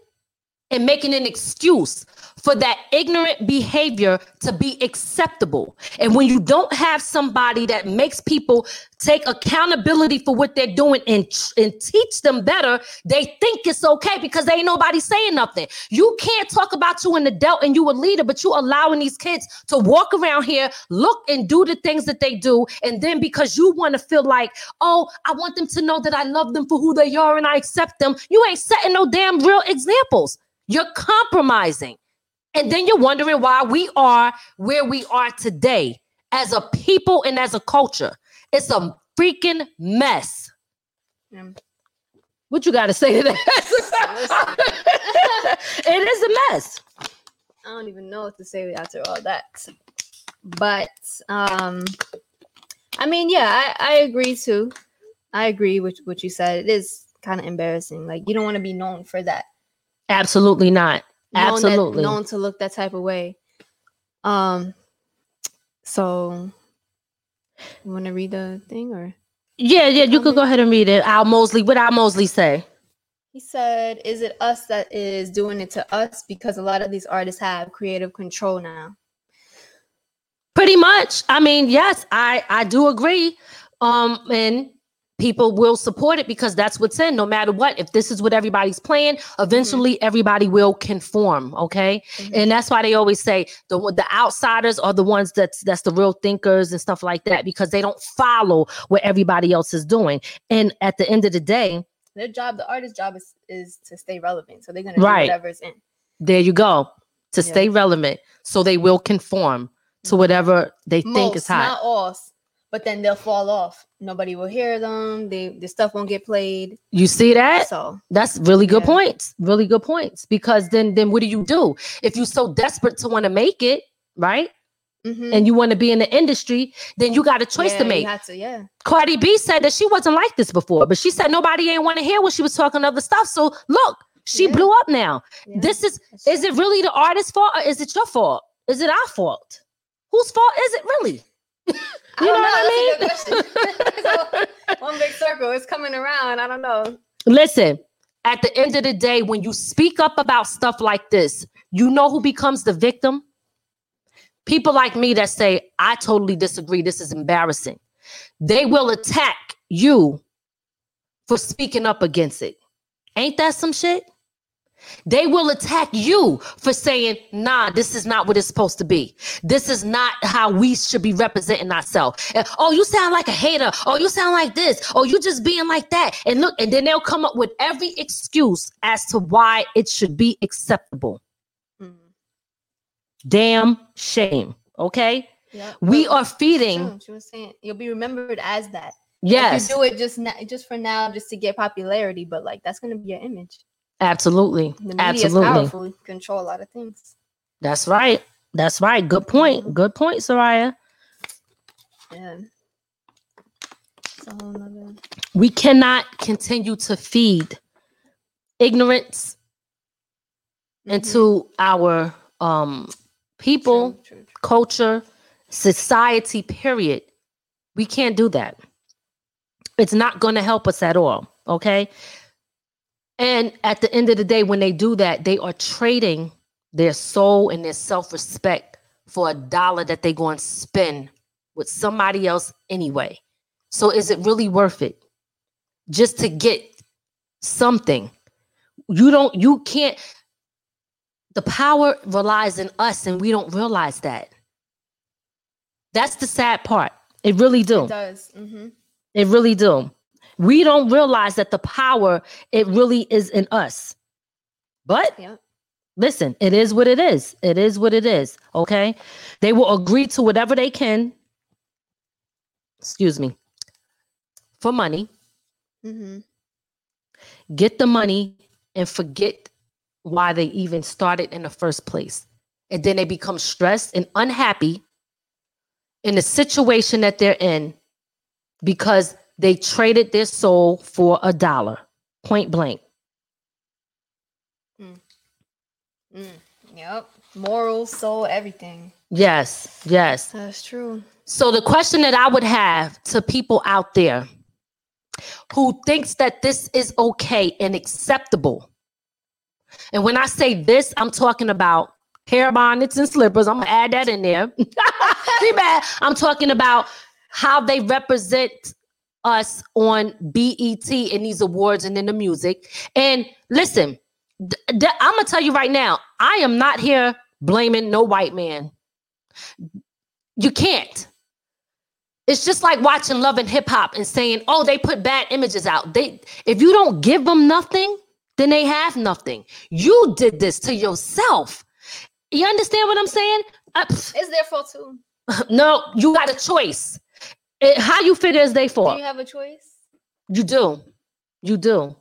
and making an excuse for that ignorant behavior to be acceptable. And when you don't have somebody that makes people take accountability for what they're doing and, and teach them better, they think it's okay because they ain't nobody saying nothing. You can't talk about you an adult and you a leader, but you allowing these kids to walk around here, look and do the things that they do. And then because you want to feel like, oh, I want them to know that I love them for who they are and I accept them, you ain't setting no damn real examples. You're compromising. And then you're wondering why we are where we are today as a people and as a culture. It's a freaking mess. Yeah. What you got to say to that? it is a mess. I don't even know what to say after all that. But um I mean, yeah, I, I agree too. I agree with what you said. It is kind of embarrassing. Like you don't want to be known for that. Absolutely not. Known that- Absolutely. known to look that type of way. Um so you want to read the thing or Yeah, yeah, you could go ahead and read it. Al Mosley. What Al Mosley say? He said, "Is it us that is doing it to us because a lot of these artists have creative control now?" Pretty much. I mean, yes, I I do agree. Um, and people will support it because that's what's in. No matter what, if this is what everybody's playing, eventually mm-hmm. everybody will conform. Okay, mm-hmm. and that's why they always say the the outsiders are the ones that's that's the real thinkers and stuff like that because they don't follow what everybody else is doing. And at the end of the day, Their job, the artist's job, is is to stay relevant. So they're gonna Right. do whatever's in. there you go to Yeah. stay relevant, so they will conform to mm-hmm. whatever they think is hot. not all, but then they'll fall off. Nobody will hear them. They the stuff won't get played. You see that? So That's really good Yeah. points. Really good points. Because then then what do you do? If you're so desperate to want to make it, right? mhm. And you want to be in the industry, then you got a choice Yeah, to you make. to, yeah. Cardi B said that she wasn't like this before, but she said nobody ain't want to hear when she was talking other stuff. So look, she Yeah. blew up now. This is is it really the artist's fault or is it your fault? Is it our fault? Whose fault is it really? I You don't know what I know. That's good so, one big circle. It's coming around. I don't know. Listen, at the end of the day, when you speak up about stuff like this, you know who becomes the victim? People like me that say, I totally disagree. This is embarrassing. They will attack you for speaking up against it. Ain't that some shit? They will attack you for saying, nah, this is not what it's supposed to be. This is not how we should be representing ourselves. And, oh, you sound like a hater. Oh, you sound like this. Oh, you just being like that. And look, and then they'll come up with every excuse as to why it should be acceptable. Mm. Damn shame. Okay. Yeah. We But are feeding. She was saying you'll be remembered as that. Yes, If you do it just now, just for now, just to get popularity, but like that's gonna be your image. Absolutely. The media is Absolutely. powerful. It Control a lot of things. That's right. That's right. Good point. Good point, Soraya. Yeah. It's a whole nother. we cannot continue to feed ignorance into our um people True, true, true. culture society period we can't do that it's not going to help us at all okay And at the end of the day, when they do that, they are trading their soul and their self-respect for a dollar that they're going to spend with somebody else anyway. So is it really worth it? Just to get something. You don't you can't the power relies in us and we don't realize that. That's the sad part. It really do. It does. hmm It really do. We don't realize that the power it really is in us. But Yep. listen, it is what it is. It is what it is. Okay. They will agree to whatever they can. Excuse me. For money, mm-hmm. get the money and forget why they even started in the first place. And then they become stressed and unhappy in the situation that they're in because they traded their soul for a dollar, point blank. Mm. Yep. Morals, soul, everything. Yes, yes. That's true. So the question that I would have to people out there who thinks that this is okay and acceptable. And when I say this, I'm talking about hair bonnets and slippers. I'm gonna add that in there. See, bad. I'm talking about how they represent us on BET and these awards and in the music. And listen, th- th- I'm gonna tell you right now, I am not here blaming no white man. You can't. It's just like watching Love and Hip Hop and saying, "Oh, they put bad images out." They, if you don't give them nothing, then they have nothing. You did this to yourself. You understand what I'm saying? Uh, It's their fault too. no, you got a choice. It- how you fit is they Do you have a choice? You do. You do.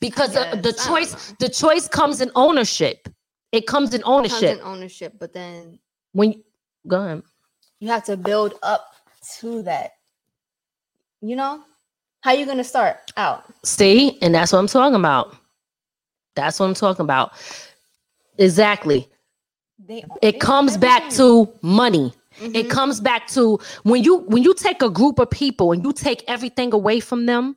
Because the, the Yes, I don't choice, the choice comes in ownership. It comes in It comes ownership. in ownership, but then when you, go ahead. you have to build up to that. You know, how you gonna start out? See, and that's what I'm talking about. That's what I'm talking about. Exactly. They It comes back to money. It Mhm. comes back to when you when you take a group of people and you take everything away from them,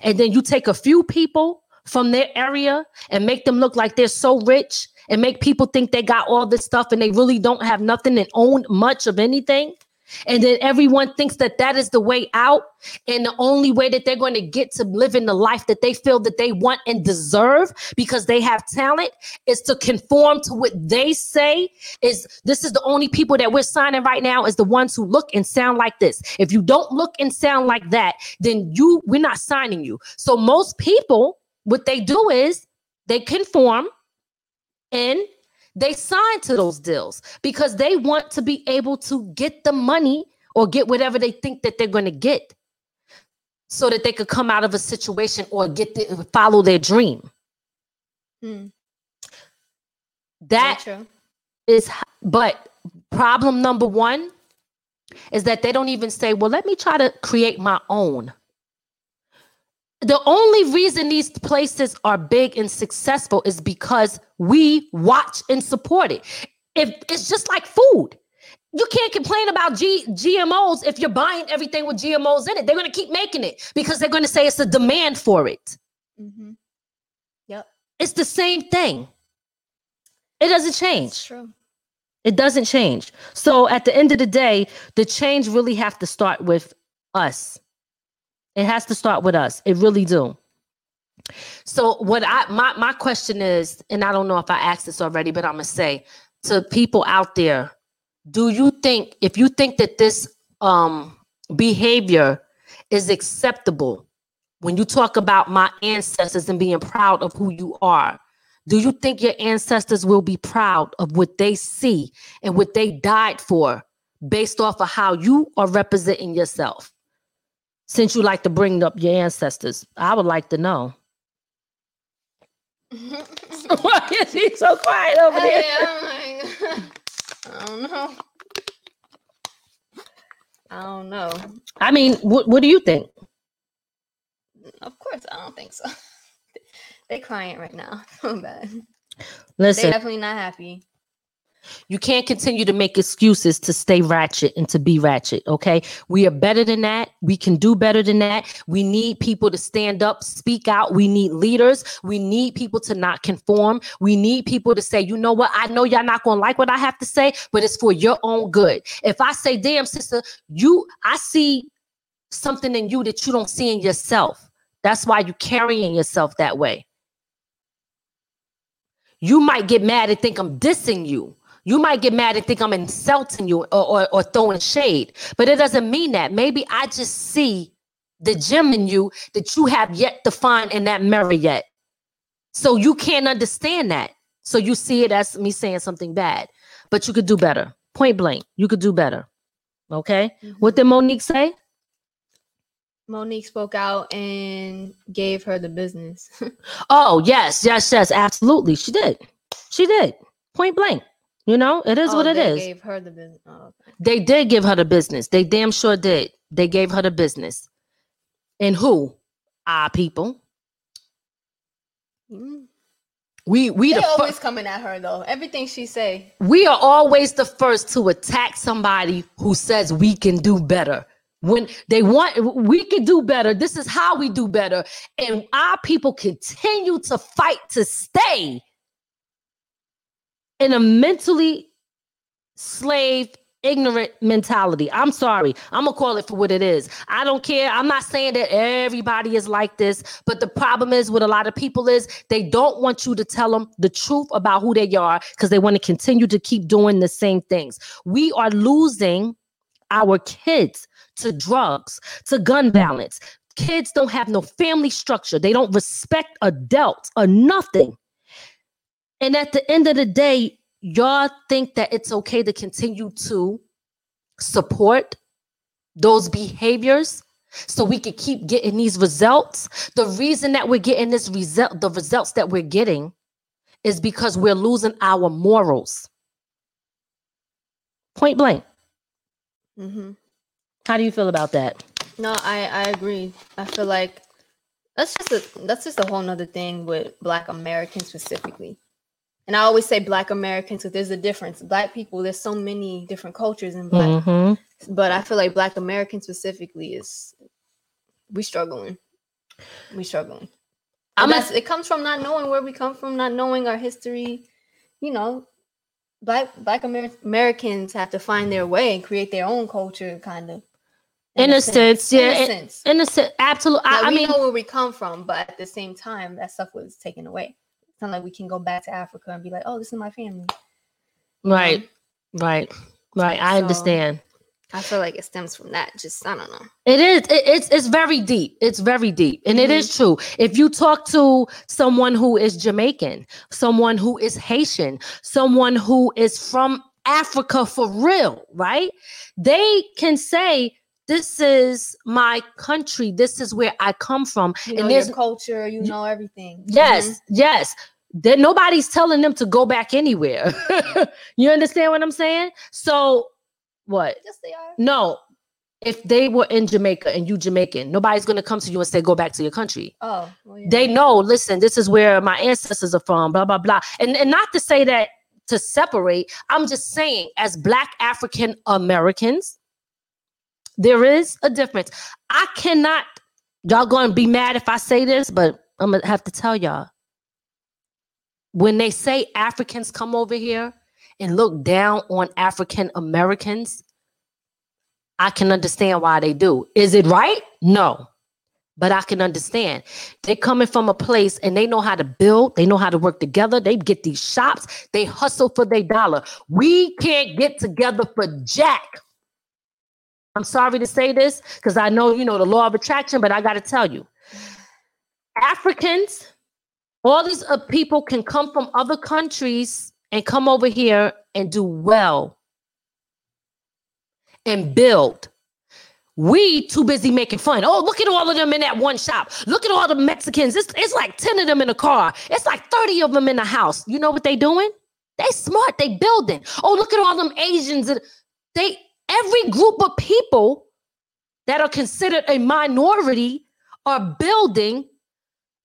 and then you take a few people from their area and make them look like they're so rich and make people think they got all this stuff and they really don't have nothing and own much of anything. And then everyone thinks that that is the way out. And the only way that they're going to get to live in the life that they feel that they want and deserve because they have talent is to conform to what they say is this is the only people that we're signing right now is the ones who look and sound like this. If you don't look and sound like that, then you we're not signing you. So most people what they do is they conform and they sign to those deals because they want to be able to get the money or get whatever they think that they're going to get so that they could come out of a situation or get the, follow their dream. Hmm. that is but problem number 1 is that they don't even say well let me try to create my own the only reason these places are big and successful is because we watch and support it. If it's just like food, you can't complain about G- GMOs if you're buying everything with GMOs in it. They're going to keep making it because they're going to say it's a demand for it. Mm-hmm. Yep, It's the same thing. It doesn't change. true. It doesn't change. So at the end of the day, the change really have to start with us. It has to start with us. It really do. So what I my my question is, and I don't know if I asked this already, but I'm gonna say to people out there, do you think if you think that this um behavior is acceptable when you talk about my ancestors and being proud of who you are, do you think your ancestors will be proud of what they see and what they died for based off of how you are representing yourself? Since you like to bring up your ancestors, I would like to know. Why is he so quiet over there? I'm oh like, I don't know. I don't know. I mean, what what do you think? Of course, I don't think so. they crying right now. So bad. They Listen, definitely not happy. You can't continue to make excuses to stay ratchet and to be ratchet. Okay. We are better than that. We can do better than that. We need people to stand up, speak out. We need leaders. We need people to not conform. We need people to say, you know what? I know y'all not going to like what I have to say, but it's for your own good. If I say, damn, sister, you, I see something in you that you don't see in yourself. That's why you're carrying yourself that way. You might get mad and think I'm dissing you. You might get mad and think I'm insulting you or, or, or throwing shade, but it doesn't mean that. Maybe I just see the gem in you that you have yet to find in that mirror yet. So you can't understand that. So you see it as me saying something bad, but you could do better. Point blank, you could do better. Okay. Mm-hmm. What did Mo'Nique say? Mo'Nique spoke out and gave her the business. Oh, yes, yes, yes, absolutely. She did. She did. Point blank. You know, it is oh, what it they is. Gave her the business. Oh, okay. They did give her the business. They damn sure did. They gave her the business. And who? Our people. Mm. We we They the fir- always coming at her though. Everything she say. we are always the first to attack somebody who says we can do better. When they want we can do better. This is how we do better. And our people continue to fight to stay in a mentally slave ignorant mentality. I'm sorry. I'm going to call it for what it is. I don't care. I'm not saying that everybody is like this, but the problem is with a lot of people is they don't want you to tell them the truth about who they are because they want to continue to keep doing the same things. We are losing our kids to drugs, to gun violence. Kids don't have no family structure. They don't respect adults or nothing. And at the end of the day, y'all think that it's okay to continue to support those behaviors so we can keep getting these results. The reason that we're getting this result, the results that we're getting, is because we're losing our morals. Point blank. hmm How do you feel about that? No, I I agree. I feel like that's just a that's just a whole nother thing with Black Americans specifically. And I always say Black Americans because there's a difference. Black people, there's so many different cultures in Black, Mhm. but I feel like Black Americans specifically is we struggling. We struggling. I'm a- it comes from not knowing where we come from, not knowing our history. You know, Black Black Amer- Americans have to find their way and create their own culture, kind of. In a sense, yeah. In a in- sense. In a sense, absolutely. Like, I, I we mean, know where we come from, but at the same time, that stuff was taken away. It's not like we can go back to Africa and be like, "Oh, this is my family." right, right, right. I So- understand. I feel like it stems from that. Just I don't know. It is. It, it's it's very deep. It's very deep, and it is mm-hmm. true. If you talk to someone who is Jamaican, someone who is Haitian, someone who is from Africa for real, right? They can say, "This is my country. This is where I come from," You know and there's culture. You know everything. Yes, Mhm. yes. That nobody's telling them to go back anywhere. you understand what I'm saying? So what? Yes, they are. No. If they were in Jamaica and you Jamaican, nobody's gonna come to you and say, go back to your country. Oh, well, yeah. They know, listen, this is where my ancestors are from, blah, blah, blah. And and not to say that to separate, I'm just saying, as black African Americans, there is a difference. I cannot, y'all gonna be mad if I say this, but I'm gonna have to tell y'all. When they say Africans come over here and look down on African Americans, I can understand why they do. Is it right? No. But I can understand. They're coming from a place and they know how to build, they know how to work together. They get these shops, they hustle for their dollar. We can't get together for jack. I'm sorry to say this because I know you know the law of attraction, but I got to tell you Africans, all these uh, people can come from other countries and come over here and do well and build. We too busy making fun. Oh, look at all of them in that one shop. Look at all the Mexicans. It's, it's like 10 of them in a car. It's like 30 of them in a house. You know what they doing? They smart. They building. Oh, look at all them Asians. They every group of people that are considered a minority are building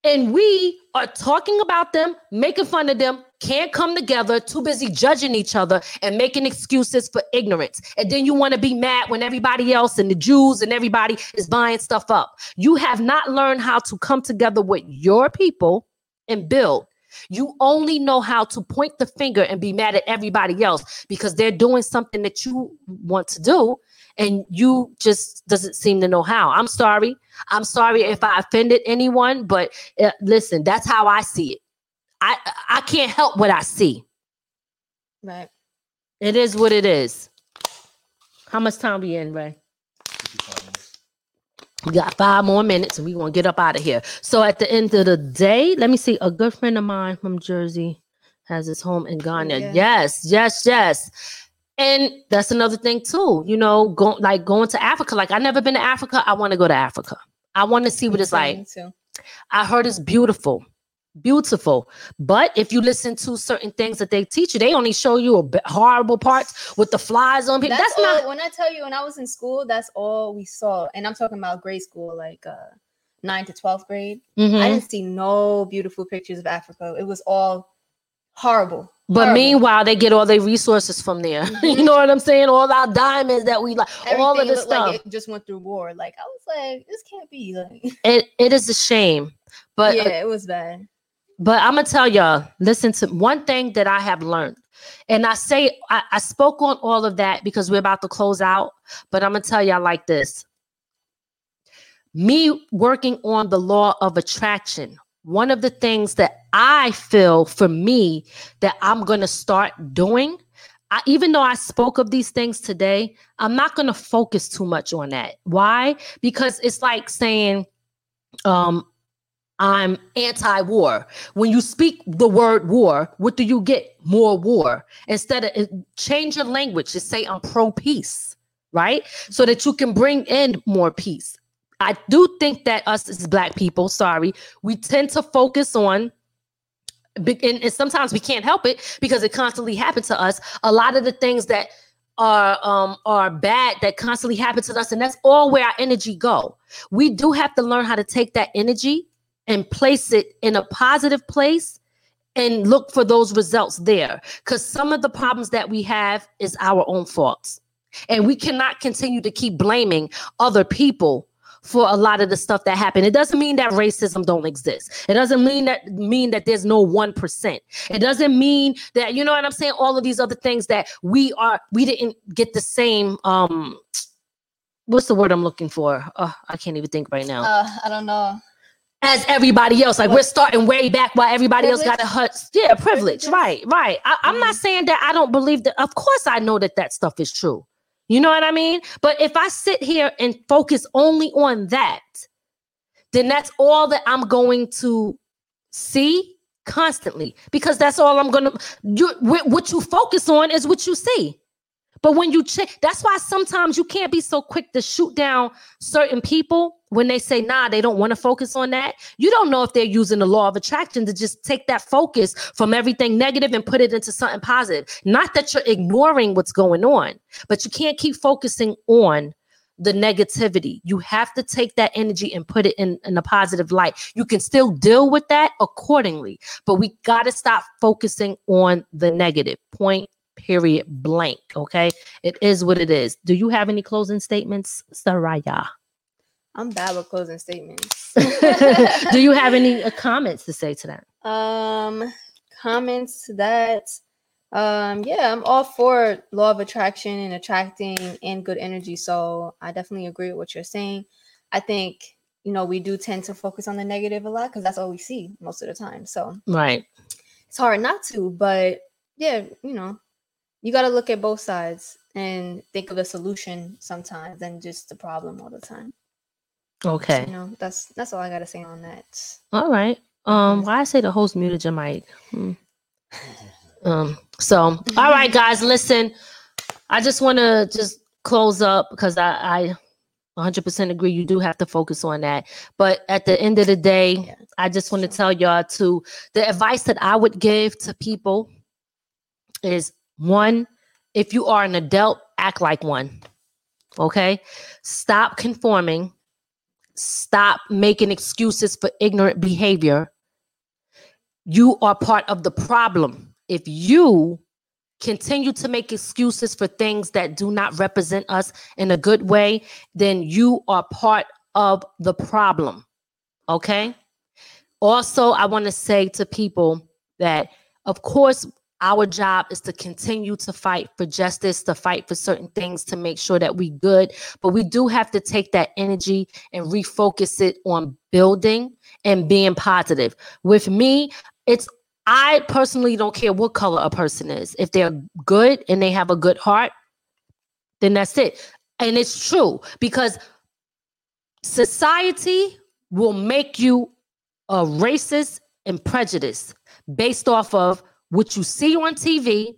and we are talking about them, making fun of them, can't come together, too busy judging each other and making excuses for ignorance. And then you want to be mad when everybody else and the Jews and everybody is buying stuff up. You have not learned how to come together with your people and build. You only know how to point the finger and be mad at everybody else because they're doing something that you want to do and you just doesn't seem to know how. I'm sorry. I'm sorry if I offended anyone, but uh, listen, that's how I see it. I I can't help what I see. Right. It is what it is. How much time we in, Ray? We got five more minutes and we gonna get up out of here. So at the end of the day, let me see. A good friend of mine from Jersey has his home in Ghana. Yeah. Yes, yes, yes. And that's another thing too. You know, go, like going to Africa. Like I never been to Africa. I want to go to Africa. I want to see what it's like. I heard it's beautiful, beautiful. But if you listen to certain things that they teach you, they only show you a bit horrible parts with the flies on people. That's, That's, all. not. When I tell you, when I was in school, that's all we saw. And I'm talking about grade school, like uh, nine to twelfth grade. Mhm. I didn't see no beautiful pictures of Africa. It was all horrible. But horrible. meanwhile, they get all their resources from there. you know what I'm saying? All our diamonds that we like, all of Everything this stuff. like it just went through war. Like I was like, this can't be. Like, it it is a shame. But uh, yeah, it was bad. But I'm gonna tell y'all, listen to one thing that I have learned. And I say I, I spoke on all of that because we're about to close out, but I'm gonna tell y'all like this. Me working on the law of attraction, one of the things that I feel for me that I'm gonna start doing. I, even though I spoke of these things today, I'm not going to focus too much on that. Why? Because it's like saying, um, I'm anti-war. When you speak the word war, what do you get? More war. Instead of change your language, just say I'm pro-peace, right? So that you can bring in more peace. I do think that us as black people, sorry, we tend to focus on and, and sometimes we can't help it because it constantly happens to us. A lot of the things that are um are bad that constantly happen to us, and that's all where our energy go. We do have to learn how to take that energy and place it in a positive place and look for those results there. Because some of the problems that we have is our own faults. And we cannot continue to keep blaming other people for a lot of the stuff that happened. It doesn't mean that racism don't exist. It doesn't mean that mean that there's no 1%. It doesn't mean that you know what I'm saying all of these other things that we are we didn't get the same um what's the word I'm looking for? Uh, I can't even think right now. Uh, I don't know. As everybody else, like we're starting way back while everybody else got a hut. Yeah, privilege. Right, right. I, I'm not mm-hmm. saying that I don't believe that. Of course, I know that that stuff is true. You know what I mean? But if I sit here and focus only on that, then that's all that I'm going to see constantly because that's all I'm gonna. You what you focus on is what you see. But when you check, that's why sometimes you can't be so quick to shoot down certain people when they say, nah, they don't want to focus on that. You don't know if they're using the law of attraction to just take that focus from everything negative and put it into something positive. Not that you're ignoring what's going on, but you can't keep focusing on the negativity. You have to take that energy and put it in, in a positive light. You can still deal with that accordingly, but we got to stop focusing on the negative. Point period blank. Okay. It is what it is. Do you have any closing statements, Saraya? I'm bad with closing statements. Do you have any uh, comments to say to that? Um, comments that. Um, yeah, I'm all for law of attraction and attracting and good energy. So I definitely agree with what you're saying. I think you know we do tend to focus on the negative a lot because that's all we see most of the time. So Right. it's hard not to, but yeah, you know, you got to look at both sides and think of the solution sometimes than just the problem all the time. Okay. You know, that's that's all I got to say on that. All right. Um, why I say the host muted your mic? Hmm. Um, so all right, guys, listen. I just want to just close up because I, I 100% agree. You do have to focus on that. But at the end of the day, I just want to tell y'all to the advice that I would give to people is one, if you are an adult, act like one. Okay. Stop conforming. Stop making excuses for ignorant behavior. You are part of the problem. if you continue to make excuses for things that do not represent us in a good way, then you are part of the problem. Okay. Also, I want to say to people that, of course, our job is to continue to fight for justice, to fight for certain things, to make sure that we good. But we do have to take that energy and refocus it on building and being positive. With me, it's I personally don't care what color a person is. If they're good and they have a good heart, then that's it. And it's true because society will make you a racist and prejudice based off of what you see on TV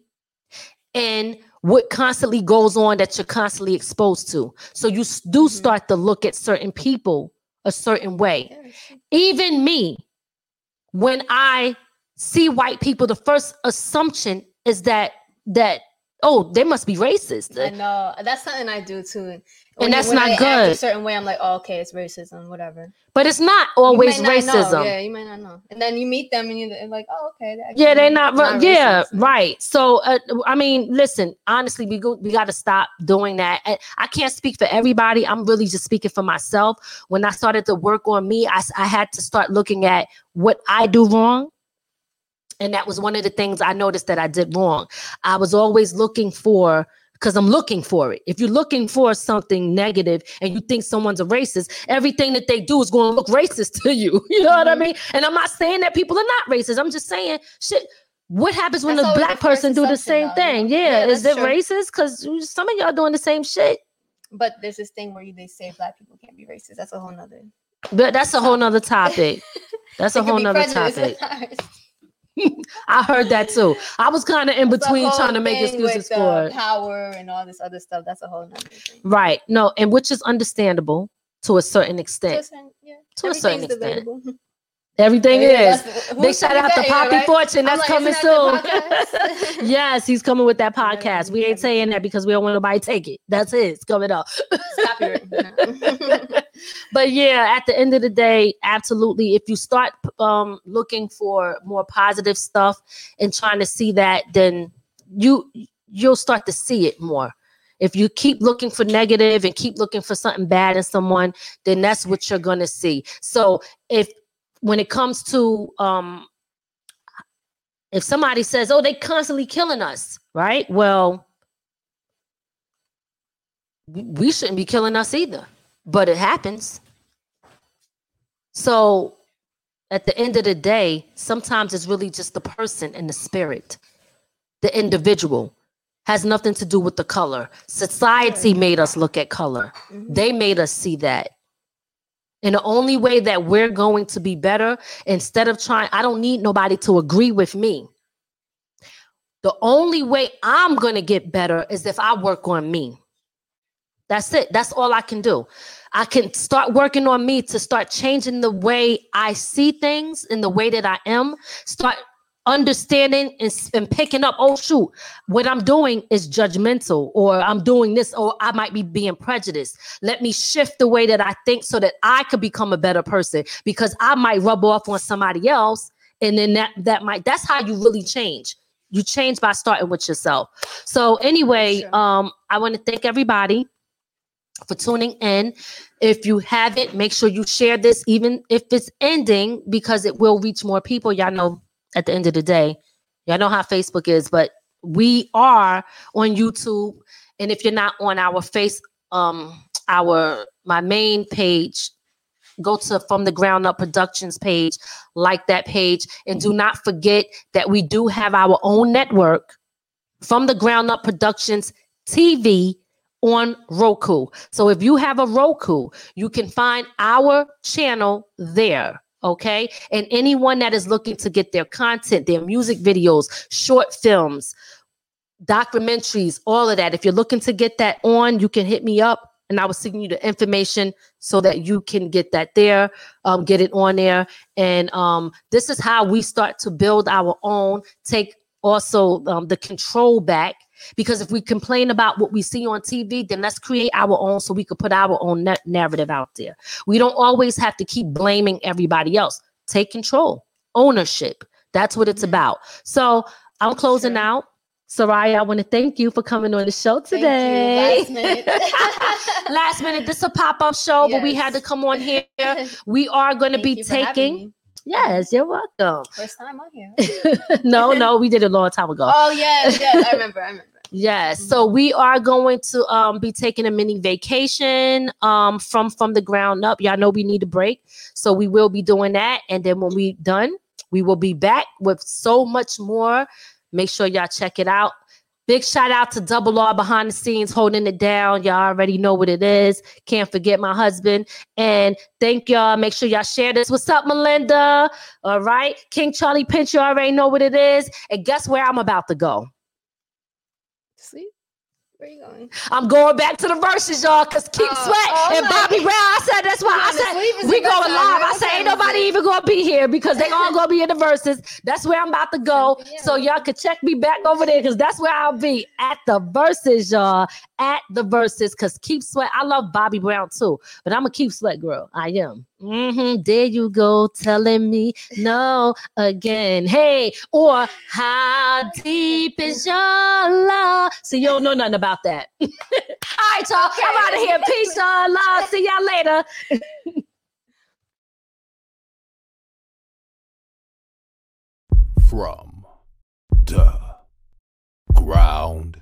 and what constantly goes on that you're constantly exposed to. So you do mm-hmm. start to look at certain people a certain way. Even me, when I see white people, the first assumption is that that oh, they must be racist. I know that's something I do too. And that's when not good. a certain way, I'm like, oh, okay, it's racism, whatever. But it's not always not know. racism. Yeah, you might not know. And then you meet them and you're like, oh, okay. Yeah, they're not. not yeah, racist. right. So, uh, I mean, listen. Honestly, we go. We got to stop doing that. And I can't speak for everybody. I'm really just speaking for myself. When I started to work on me, I, I had to start looking at what I do wrong, and that was one of the things I noticed that I did wrong. I was always looking for. Because I'm looking for it. If you're looking for something negative and you think someone's a racist, everything that they do is going to look racist to you. You know what I Mhm. mean? And I'm not saying that people are not racist. I'm just saying shit. What happens when That's a black person do the same though, thing? yeah. Yeah, Yeah, is it true. racist? Because some of y'all doing the same shit. But there's this thing where you, they say black people can't be racist. That's a whole nother. But that's a whole nother topic. That's a whole nother topic. I heard that too. I was kind of in between trying to make excuses with, for uh, power and all this other stuff. That's a whole nother thing. Right. No, and which is understandable to a certain To a extent. certain, yeah. To a certain extent. debatable. Everything Yeah, is. Big shout out to Poppy right? Fortune. That's like, coming soon. yes, he's coming with that podcast. We ain't saying that because we don't want nobody to take it. That's it. It's coming up. But yeah, at the end of the day, absolutely. If you start um looking for more positive stuff and trying to see that, then you you'll start to see it more. If you keep looking for negative and keep looking for something bad in someone, then that's what you're gonna see. So if when it comes to um if somebody says, "Oh, they're constantly killing us," right? Well, we- we shouldn't be killing us either, but it happens. So, at the end of the day, sometimes it's really just the person and the spirit, the individual. Has nothing to do with the color. Society made us look at color. Mm-hmm. They made us see that. And the only way that we're going to be better, instead of trying, I don't need nobody to agree with me. The only way I'm going to get better is if I work on me. That's it. That's all I can do. I can start working on me to start changing the way I see things in the way that I am. Start understanding and, and picking up, oh, shoot, what I'm doing is judgmental, or I'm doing this, or I might be being prejudiced. Let me shift the way that I think so that I could become a better person because I might rub off on somebody else. And then that that might that's how you really change. You change by starting with yourself. So anyway, Sure. um, I want to thank everybody for tuning in. If you haven't, make sure you share this, even if it's ending, because it will reach more people. Y'all know at the end of the day, y'all know how Facebook is, but we are on YouTube. And if you're not on our face, um, our my main page, go to From the Ground Up Productions page, like that page, and do not forget that we do have our own network, From the Ground Up Productions TV on Roku. So if you have a Roku, you can find our channel there. Okay. And anyone that is looking to get their content, their music videos, short films, documentaries, all of that. If you're looking to get that on, you can hit me up and I will send you the information so that you can get that there, um, get it on there. And um, this is how we start to build our own, take also um, the control back. Because if we complain about what we see on TV, then let's create our own so we could put our own na- narrative out there. We don't always have to keep blaming everybody else. Take control, ownership. That's what it's about. So I'm closing Sure. out. Soraya, I want to thank you for coming on the show today. Last minute. Last minute, this is a pop-up show, but we had to come on here. We are going to be taking. Yes, you're welcome. First time on here. no, no, we did it a long time ago. Oh yes, yes, I remember. I remember. Yes. So we are going to um be taking a mini vacation um from from the ground up. Y'all know we need a break. So we will be doing that. And then when we done, we will be back with so much more. Make sure y'all check it out. Big shout out to Double R behind the scenes holding it down. Y'all already know what it is. Can't forget my husband. And thank y'all. Make sure y'all share this. What's up, Melinda? All right. King Charlie Pinch, you already know what it is. And guess where I'm about to go? Sleep. Where you going? I'm going back to the Verzuz, y'all, because Keith Oh, Sweat oh, and Bobby Brown. I said that's why I going to sleep? Is said we going live. I said ain't nobody even gonna be here because they all gonna be in the Verzuz. That's where I'm about to go. So y'all can check me back over there because that's where I'll be at the Verzuz, y'all. At the Verzuz, because Keith Sweat. I love Bobby Brown too, but I'm a Keith Sweat girl. I am. hmm There you go, telling me no again. Hey, or how deep is your love? See, you don't know nothing about that. All right, y'all. I'm out of here. Peace, y'all. Love. See y'all later. From the ground